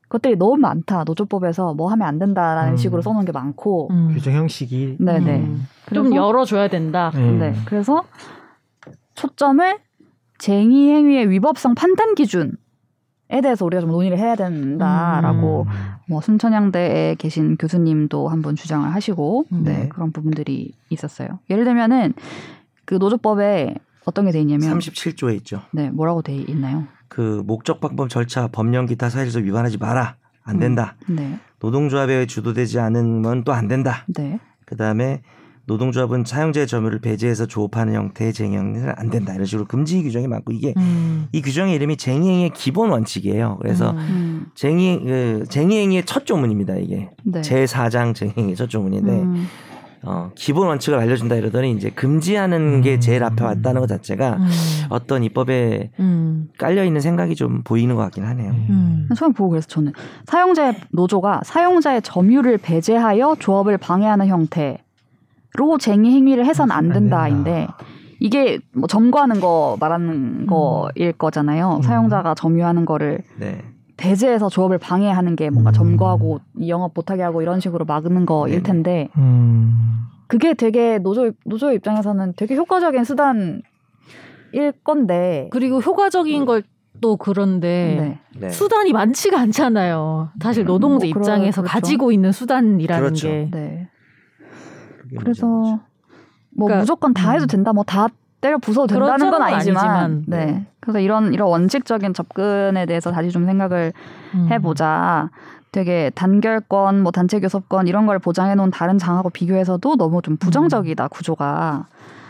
것들이 너무 많다. 노조법에서 뭐 하면 안 된다라는 음. 식으로 써놓은 게 많고. 음. 규정 형식이 네네. 음. 좀 열어줘야 된다. 음. 네. 그래서 초점을 쟁의 행위의 위법성 판단 기준 에 대해서 우리가 좀 논의를 해야 된다라고 음. 뭐 순천향대에 계신 교수님도 한번 주장을 하시고 음. 네, 네. 그런 부분들이 있었어요. 예를 들면은 그 노조법에 어떤 게 돼 있냐면 37조에 있죠. 네 뭐라고 돼 있나요? 그 목적 방법 절차 법령 기타 사실에서 위반하지 마라. 안 된다. 네, 노동조합에 주도되지 않으면 또안 된다. 네, 그다음에 노동조합은 사용자의 점유를 배제해서 조업하는 형태의 쟁행은 안 된다. 이런 식으로 금지 규정이 많고 이게 음. 이 규정의 이름이 쟁의행위의 기본 원칙이에요. 그래서 음. 음, 쟁의 그 쟁의행위의 첫 조문입니다. 이게 네. 제 4장 쟁의행위 첫 조문인데 음, 어, 기본 원칙을 알려준다 이러더니 이제 금지하는 게 제일 앞에 왔다는 것 자체가 음. 어떤 입법에 음. 깔려 있는 생각이 좀 보이는 것 같긴 하네요. 음. 처음 보고 그래서 저는 사용자의 노조가 사용자의 점유를 배제하여 조업을 방해하는 형태 로 쟁의 행위를 해선 안안 된다인데 된다. 이게 뭐 점거하는 거 말하는 거일 거잖아요. 음. 사용자가 점유하는 거를 네. 배제해서 조업을 방해하는 게 뭔가 음. 점거하고 영업 못하게 하고 이런 식으로 막는 거일 네네. 텐데 음. 그게 되게 노조 노조 입장에서는 되게 효과적인 수단일 건데 그리고 효과적인 걸또 그런데 네. 네. 수단이 많지가 않잖아요. 사실 뭐 노동자 그러- 입장에서 그렇죠. 가지고 있는 수단이라는 그렇죠. 게 네. 그게 그래서. 뭐 그러니까, 무조건 다 해도 음. 된다, 뭐 다 때려 부숴도 된다는 건. 아니지만, 아니지만. 네. 그래서 이런 이런 원칙적인 접근에 대해서 다시 좀 생각을 음. 해보자. 되게 단결권, 뭐 단체 교섭권 이런 걸 보장해 놓은 다른 장하고 비교해서도 너무 좀 부정적이다 구조가.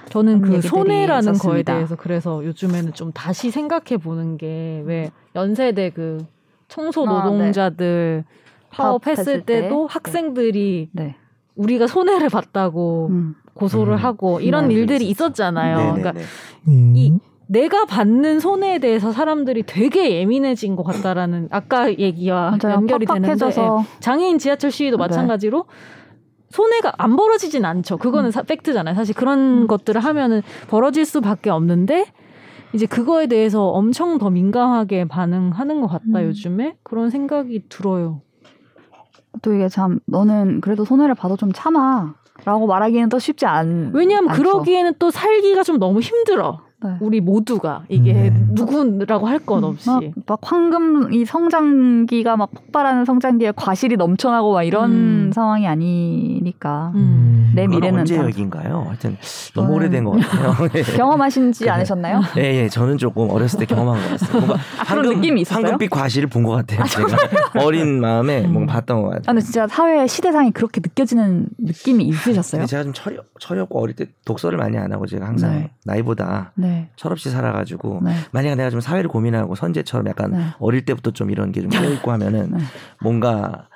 저는 그 손해라는 거에 있었습니다. 대해서 그래서 요즘에는 좀 다시 생각해 보는 게 왜 연세대 그 청소 아, 노동자들 파업했을 파업했을 때. 때도 학생들이 네. 우리가 손해를 봤다고 음. 고소를 음. 하고 이런 네. 일들이 있었잖아요. 네네네. 그러니까 음. 이- 내가 받는 손해에 대해서 사람들이 되게 예민해진 것 같다라는 아까 얘기와 맞아요. 연결이 되는데 예, 팍팍해져서 장애인 지하철 시위도 네. 마찬가지로 손해가 안 벌어지진 않죠. 그거는 사- 팩트잖아요. 사실 그런 음. 것들을 하면은 벌어질 수밖에 없는데 이제 그거에 대해서 엄청 더 민감하게 반응하는 것 같다 음. 요즘에 그런 생각이 들어요. 또 이게 참 너는 그래도 손해를 봐도 좀 참아 라고 말하기는 또 쉽지 않. 왜냐하면 않죠. 그러기에는 또 살기가 좀 너무 힘들어. 네. 우리 모두가 이게 음. 누구라고 할것 없이. 막, 막 황금 이 성장기가 막 폭발하는 성장기에 과실이 넘쳐나고 막 이런 음. 상황이 아니니까 음. 내 그건 미래는 언제 다- 얘기인가요? 하여튼 너무 오래된 것 같아요. 네. 경험하신지 않으셨나요? 예, 예, 저는 조금 어렸을 때 경험한 것 같아요. 뭔가 그런 느낌이 있었어요? 황금빛 과실을 본 것 같아요. 제가 어린 마음에 음. 뭔가 봤던 것 아, 같아요. 근데 진짜 사회 시대상이 그렇게 느껴지는 느낌이 있으셨어요? 제가 좀 철이, 철이 없고 어릴 때 독서를 많이 안 하고 제가 항상 네. 나이보다 네. 철없이 살아가지고 네. 만약에 내가 좀 사회를 고민하고 선재처럼 약간 네. 어릴 때부터 좀 이런 게좀 하면은 네. 뭔가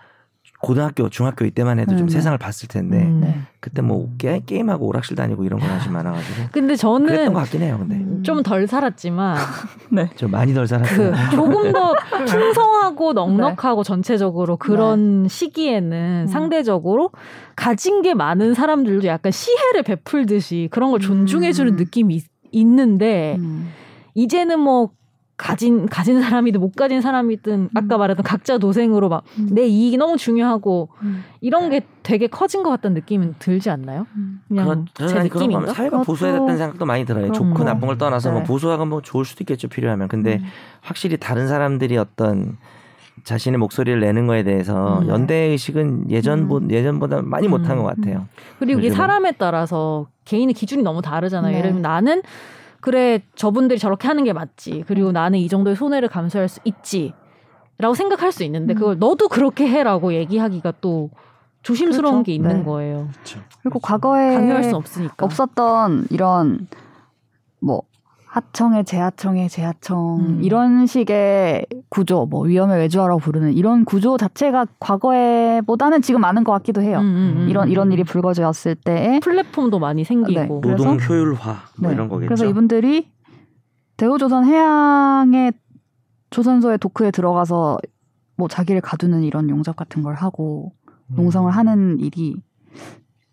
고등학교, 중학교 이때만 해도 좀 네, 네. 세상을 봤을 텐데 음. 네. 그때 뭐 게, 게임하고 오락실 다니고 이런 거 하지 많아가지고 근데 저는 그랬던 것 같긴 해요. 근데 좀 덜 살았지만 좀 많이 덜그 살았어요. 조금 더 풍성하고 넉넉하고 전체적으로 그런 시기에는 음. 상대적으로 가진 게 많은 사람들도 약간 시혜를 베풀듯이 그런 걸 존중해주는 음. 느낌이 있, 있는데 음. 이제는 뭐 가진 가진 사람이든 못 가진 사람이든 아까 말했던 각자 도생으로 막내 음. 이익이 너무 중요하고 음. 이런 게 되게 커진 것 같다는 느낌은 들지 않나요? 음. 그냥 그런, 제 느낌인가? 사회가 보수해야 그것도- 됐다는 생각도 많이 들어요. 좋고 거. 나쁜 걸 떠나서 뭐 네. 보수화가 뭐 좋을 수도 있겠죠 필요하면. 근데 음. 확실히 다른 사람들이 어떤 자신의 목소리를 내는 거에 대해서 음. 연대 의식은 예전 보 음. 예전보다 많이 못한 음. 것 같아요. 그리고 이게 요즘은. 사람에 따라서 개인의 기준이 너무 다르잖아요. 네. 예를 들면 나는 그래 저분들이 저렇게 하는 게 맞지. 그리고 나는 이 정도의 손해를 감수할 수 있지. 라고 생각할 수 있는데 음. 그걸 너도 그렇게 해라고 얘기하기가 또 조심스러운 그렇죠. 게 있는 네. 거예요. 그리고 과거에 강요할 수 없으니까. 없었던 이런 뭐 하청의 재하청의 재하청 음. 이런 식의 구조 뭐 위험의 외주화라고 부르는 이런 구조 자체가 과거에보다는 지금 많은 것 같기도 해요. 음, 음, 음. 이런 이런 일이 불거졌을 때에 플랫폼도 많이 생기고. 네. 노동 그래서- 효율화 뭐 네. 이런 거겠죠. 그래서 이분들이 대우조선 해양의 조선소의 도크에 들어가서 뭐 자기를 가두는 이런 용접 같은 걸 하고 음. 농성을 하는 일이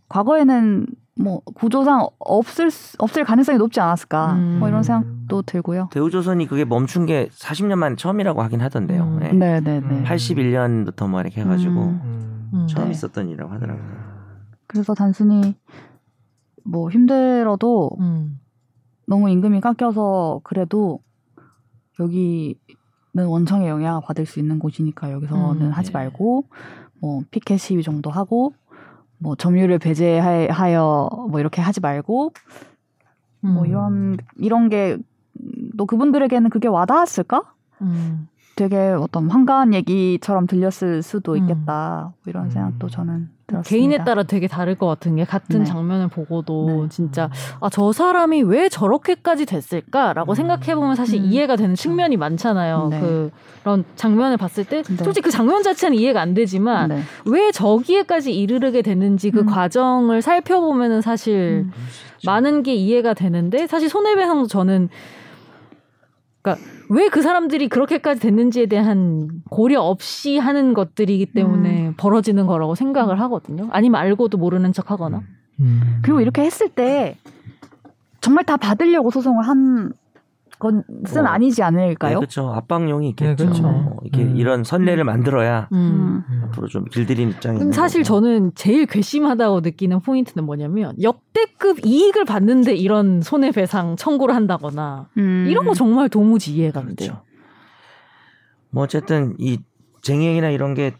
과거에는 뭐 구조상 없을 수- 없을 가능성이 높지 않았을까 음. 뭐 이런 생각도 들고요. 대우조선이 그게 멈춘 게 40년 만에 처음이라고 하긴 하던데요. 음. 네. 네, 네, 네. 음. 81년부터 뭐 이렇게 해가지고 음. 음. 음. 처음 네. 있었던 일이라고 하더라고요. 그래서 단순히 뭐 힘들어도 음. 너무 임금이 깎여서 그래도 여기는 원청의 영향을 받을 수 있는 곳이니까 여기서는 음, 하지 네. 말고 뭐 피켓 시위 정도 하고 뭐 점유를 배제하여 뭐 이렇게 하지 말고 뭐 음. 이런 이런 게 또 그분들에게는 그게 와닿았을까? 음. 되게 어떤 황가한 얘기처럼 들렸을 수도 음. 있겠다. 뭐 이런 음. 생각도 저는 들었습니다. 개인에 따라 되게 다를 것 같은 게 같은 네. 장면을 보고도 네. 진짜 아 저 사람이 왜 저렇게까지 됐을까라고 음. 생각해 보면 사실 음. 이해가 되는 측면이 많잖아요. 네. 그런 장면을 봤을 때 네. 솔직히 그 장면 자체는 이해가 안 되지만 네. 왜 저기에까지 이르게 됐는지 그 음. 과정을 살펴보면은 사실 음. 많은 게 이해가 되는데 사실 손해배상도 저는 그러니까 왜 그 사람들이 그렇게까지 됐는지에 대한 고려 없이 하는 것들이기 때문에 벌어지는 거라고 생각을 하거든요. 아니면 알고도 모르는 척 하거나. 음. 그리고 이렇게 했을 때 정말 다 받으려고 소송을 한 것은 어. 아니지 않을까요? 그렇죠. 압박용이 있겠죠. 네, 그렇죠. 어, 이게 음. 이런 선례를 만들어야 음. 음. 앞으로 좀 길들인 입장이 사실 거고. 저는 제일 괘씸하다고 느끼는 포인트는 뭐냐면 역대급 이익을 받는데 이런 손해배상 청구를 한다거나 음. 이런 거 정말 도무지 이해가 안 돼요. 그렇죠. 뭐 어쨌든 이 쟁행이나 이런 게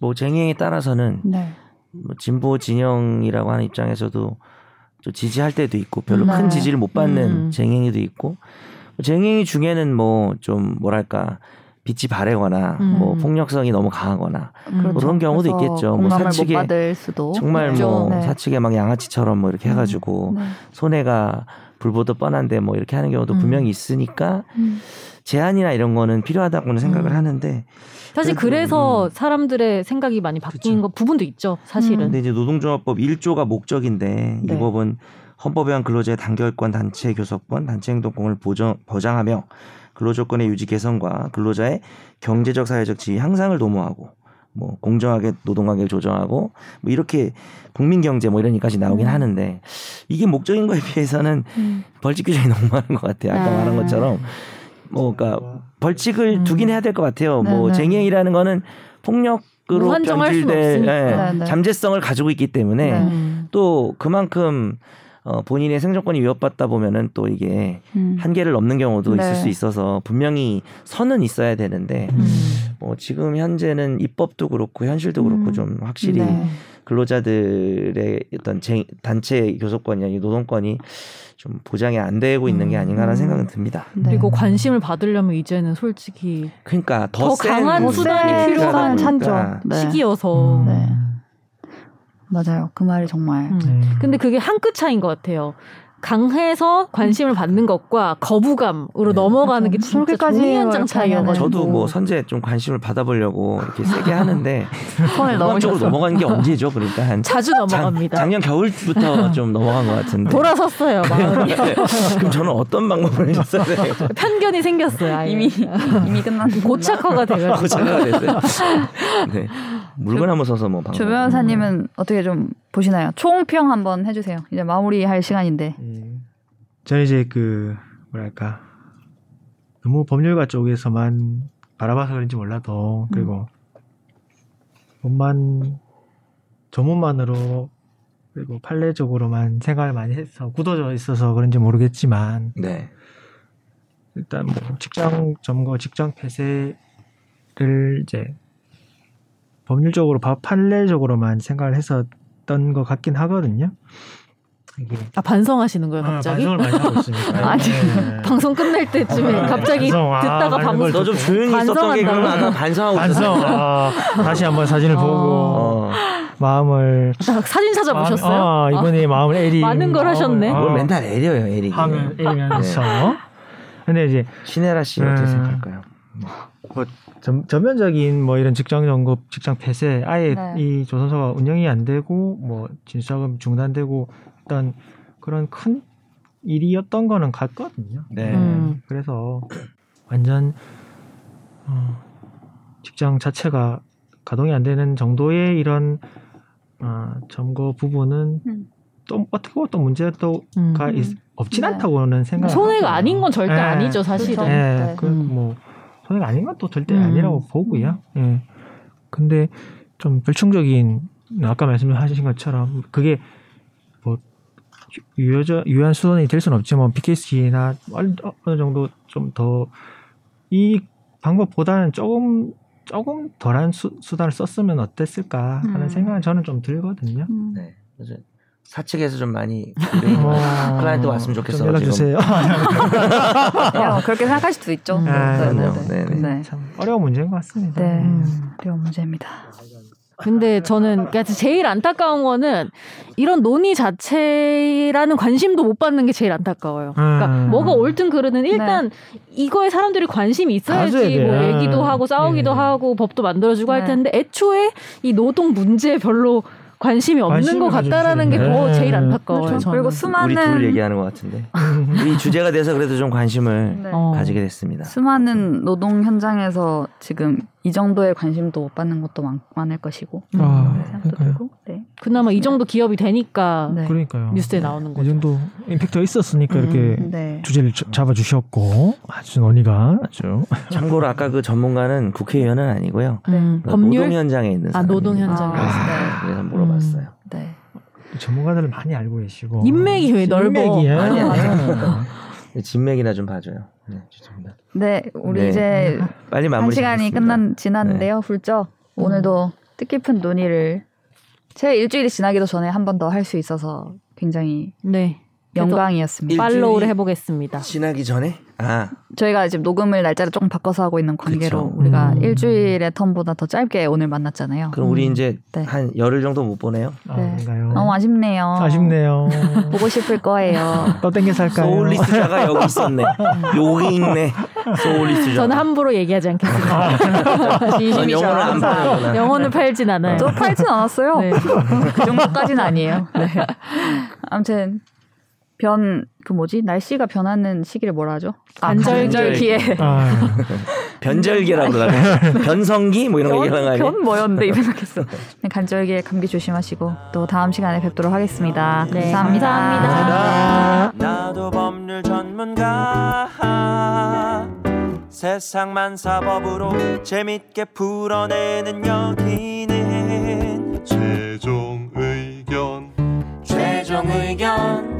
뭐 쟁행에 따라서는 네. 뭐 진보 진영이라고 하는 입장에서도 좀 지지할 때도 있고 별로 네. 큰 지지를 못 받는 음. 쟁행이도 있고 뭐 쟁행이 중에는 뭐 좀 뭐랄까 빛이 바래거나 음. 뭐 폭력성이 너무 강하거나 음. 그런 경우도 있겠죠. 뭐 사측에 정말 있죠. 뭐 네. 사측에 막 양아치처럼 뭐 이렇게 해가지고 네. 손해가 불보듯 뻔한데 뭐 이렇게 하는 경우도 음. 분명히 있으니까 음. 제한이나 이런 거는 필요하다고는 생각을 음. 하는데 사실 그래서 음. 사람들의 생각이 많이 바뀐 그쵸. 거 부분도 있죠. 사실은. 음. 근데 이제 노동조합법 1조가 목적인데 네. 이 법은 헌법에 한 근로자의 단결권, 단체 교섭권, 단체 행동권을 보정, 보장하며 근로조건의 유지 개선과 근로자의 경제적 사회적 지위 향상을 도모하고 뭐 공정하게 노동관계를 조정하고 뭐 이렇게 국민 경제 뭐 이런 얘기까지 나오긴 음. 하는데 이게 목적인 거에 비해서는 음. 벌칙 규정이 너무 많은 것 같아요. 아까 아. 말한 것처럼 뭐 그러니까 벌칙을 음. 두긴 해야 될 것 같아요. 뭐 네네. 쟁행이라는 거는 폭력 으로 무한정할 수는 변질될 네네. 잠재성을 가지고 있기 때문에 네. 음. 또 그만큼 어, 본인의 생존권이 위협받다 보면은 또 이게 음. 한계를 넘는 경우도 네. 있을 수 있어서 분명히 선은 있어야 되는데 음. 뭐 지금 현재는 입법도 그렇고 현실도 그렇고 음. 좀 확실히 네. 근로자들의 어떤 쟁- 단체 교섭권이나 이 노동권이 좀 보장이 안 되고 있는 게 아닌가라는 음. 생각은 듭니다. 네. 그리고 관심을 받으려면 이제는 솔직히 그러니까 더, 더 센 강한 더 수단이 보니까 찾죠. 네. 시기여서. 네. 맞아요. 그 말이 정말. 음. 근데 그게 한 끗 차이인 것 같아요. 강해서 관심을 받는 것과 거부감으로 넘어가는 게 진짜 종이 한장 그렇게 차이여가지고 저도 뭐 선재 좀 관심을 받아보려고 이렇게 세게 하는데 넘으셨어. 넘어간 게 언제죠? 그러니까 한 자주 작- 넘어갑니다. 작 년 겨울부터 좀 넘어간 것 같은데. 돌아섰어요. 마음이. 그럼 저는 어떤 방법을 해줬어야 돼요? 편견이 생겼어요. 아예. 이미 이미 끝난 고착화가 돼가지고. 하고 생각을 했어요. 네. 물건 한번 서서 뭐. 조 변호사님은 어떻게 좀 보시나요? 총평 한번 해주세요. 이제 마무리할 시간인데. 음, 저는 이제 그 뭐랄까 너무 법률가 쪽에서만 바라봐서 그런지 몰라도 그리고 법만 전문만으로 그리고 판례적으로만 생각을 많이 해서 굳어져 있어서 그런지 모르겠지만 네. 일단 뭐 직장 점거, 직장 폐쇄를 이제 법률적으로 바- 판례적으로만 생각을 했었던 것 같긴 하거든요. 이게 아 반성하시는 거예요, 아, 갑자기? 반성을 많이 하고 있습니다. 아니, 네. 방송 끝날 때쯤에 아, 갑자기 반성, 아, 듣다가 많은 방송 걸너좀 조용히 있었던 게 그러면 아까 반성하고 반성. 아, 다시 한번 사진을 보고 어. 마음을 딱 사진 찾아보셨어요? 마음, 아, 이번에 마음을 에리 많은 걸 하셨네. 뭘 맨날 애려요, 에릭이. 하면 에리면서. 근데 이제 신혜라 씨 어떻게 음. 생각할까요? 전, 전면적인 뭐 이런 직장 연급, 직장 폐쇄, 아예 네. 이 조선소가 운영이 안 되고 뭐 진수작업 중단되고 어떤 그런 큰 일이었던 거는 같거든요. 네. 음. 그래서 완전 어, 직장 자체가 가동이 안 되는 정도의 이런 어, 점거 부분은 음. 또 어떻게 보면 또 문제가 또 음. 가 있- 없진 네. 않다고는 생각. 손해가 아닌 건 절대 네. 아니죠, 사실은. 그렇죠. 예, 네. 그 뭐 손해가 아닌 건또 절대 음. 아니라고 보고요. 예. 근데 좀 불충적인 아까 말씀하신 것처럼 그게 뭐 유효저 유효한 수단이 될 수는 없지만 BKC나 어느 정도 좀 더 이 방법보다는 조금 조금 덜한 수, 수단을 썼으면 어땠을까 하는 음. 생각은 저는 좀 들거든요. 음. 네. 사측에서 좀 많이 뭐, 클라이언트 왔으면 좋겠어, 좀 연락. 주세요. 그냥 뭐 그렇게 생각할 수도 있죠. 음. 아, 네, 네. 네. 네, 네. 참 어려운 문제인 것 같습니다. 네. 음. 어려운 문제입니다. 근데 저는 그러니까 제일 안타까운 거는 이런 논의 자체라는 관심도 못 받는 게 제일 안타까워요. 그러니까 음. 뭐가 옳든 그르든 일단 이거에 사람들이 관심이 있어야지 뭐. 얘기도 하고 싸우기도 네. 하고 법도 만들어주고 할 네. 텐데 애초에 이 노동 문제에 별로 관심이 없는 것 같다라는 게 더. 제일 안타까워요. 그렇죠. 저는. 그리고 우리 수많은 둘 얘기하는 것 같은데 우리 주제가 돼서 그래도 좀 관심을 네. 어. 가지게 됐습니다. 수많은 노동 현장에서 지금 이 정도의 관심도 못 받는 것도 많, 많을 것이고 음. 아, 생각도 그러니까요. 들고. 네. 그나마 이 정도 기업이 되니까 네. 그러니까요. 뉴스에 나오는 이 거죠. 정도 임팩트가 있었으니까 음, 이렇게 네. 주제를 자- 잡아 주셨고 아주 논의가 아주 참고로 아까 그 전문가는 국회의원은 아니고요. 음, 그 법률 노동 현장에 있는 아, 사람. 노동 현장에 아, 네. 그래서 물어봤어요. 네. 전문가들을 많이 알고 계시고 인맥이 왜 넓어? 인맥이야. 아니, 아니. 진맥이나 좀 봐줘요. 네, 죄송합니다. 네, 우리 네. 이제 빨리 한 마무리. 시간이 짓겠습니다. 끝난 지났는데요. 훌쩍 오늘도 뜻깊은 논의를 제 일주일이 지나기도 전에 한 번 더 할 수 있어서 굉장히 네. 영광이었습니다. 팔로우를 해보겠습니다. 지나기 전에 아 저희가 지금 녹음을 날짜를 조금 바꿔서 하고 있는 관계로 그쵸. 우리가 음. 일주일의 턴보다 더 짧게 오늘 만났잖아요. 그럼 우리 음. 이제 네. 한 열흘 정도 못 보내요. 아, 네. 너무 아쉽네요. 아쉽네요. 보고 싶을 거예요. 또 땡겨 살까요? 소울리스자가 여기 있었네. 여기 있네. 소울리스자. 저는 함부로 얘기하지 않겠습니다. 진심이죠. 영어를 안 항상. 파는구나. 영혼을 팔진 않아요. 또 팔진 않았어요. 네. 그 정도까지는 아니에요. 네. 아무튼 변 그 뭐지 날씨가 변하는 시기를 뭐라 하죠? 아, 간절기. 간절기에 아, 변절기라고 그러나 변성기 뭐 이런 거 얘기하는 거 변, 아니에요? 변 뭐였는데 이 생각했어. 네, 간절기에 감기 조심하시고 또 다음 시간에 뵙도록 하겠습니다. 네, 감사합니다. 감사합니다. 나도 법률 전문가 세상만 사법으로 재밌게 풀어내는 여기는 최종 의견 최종 의견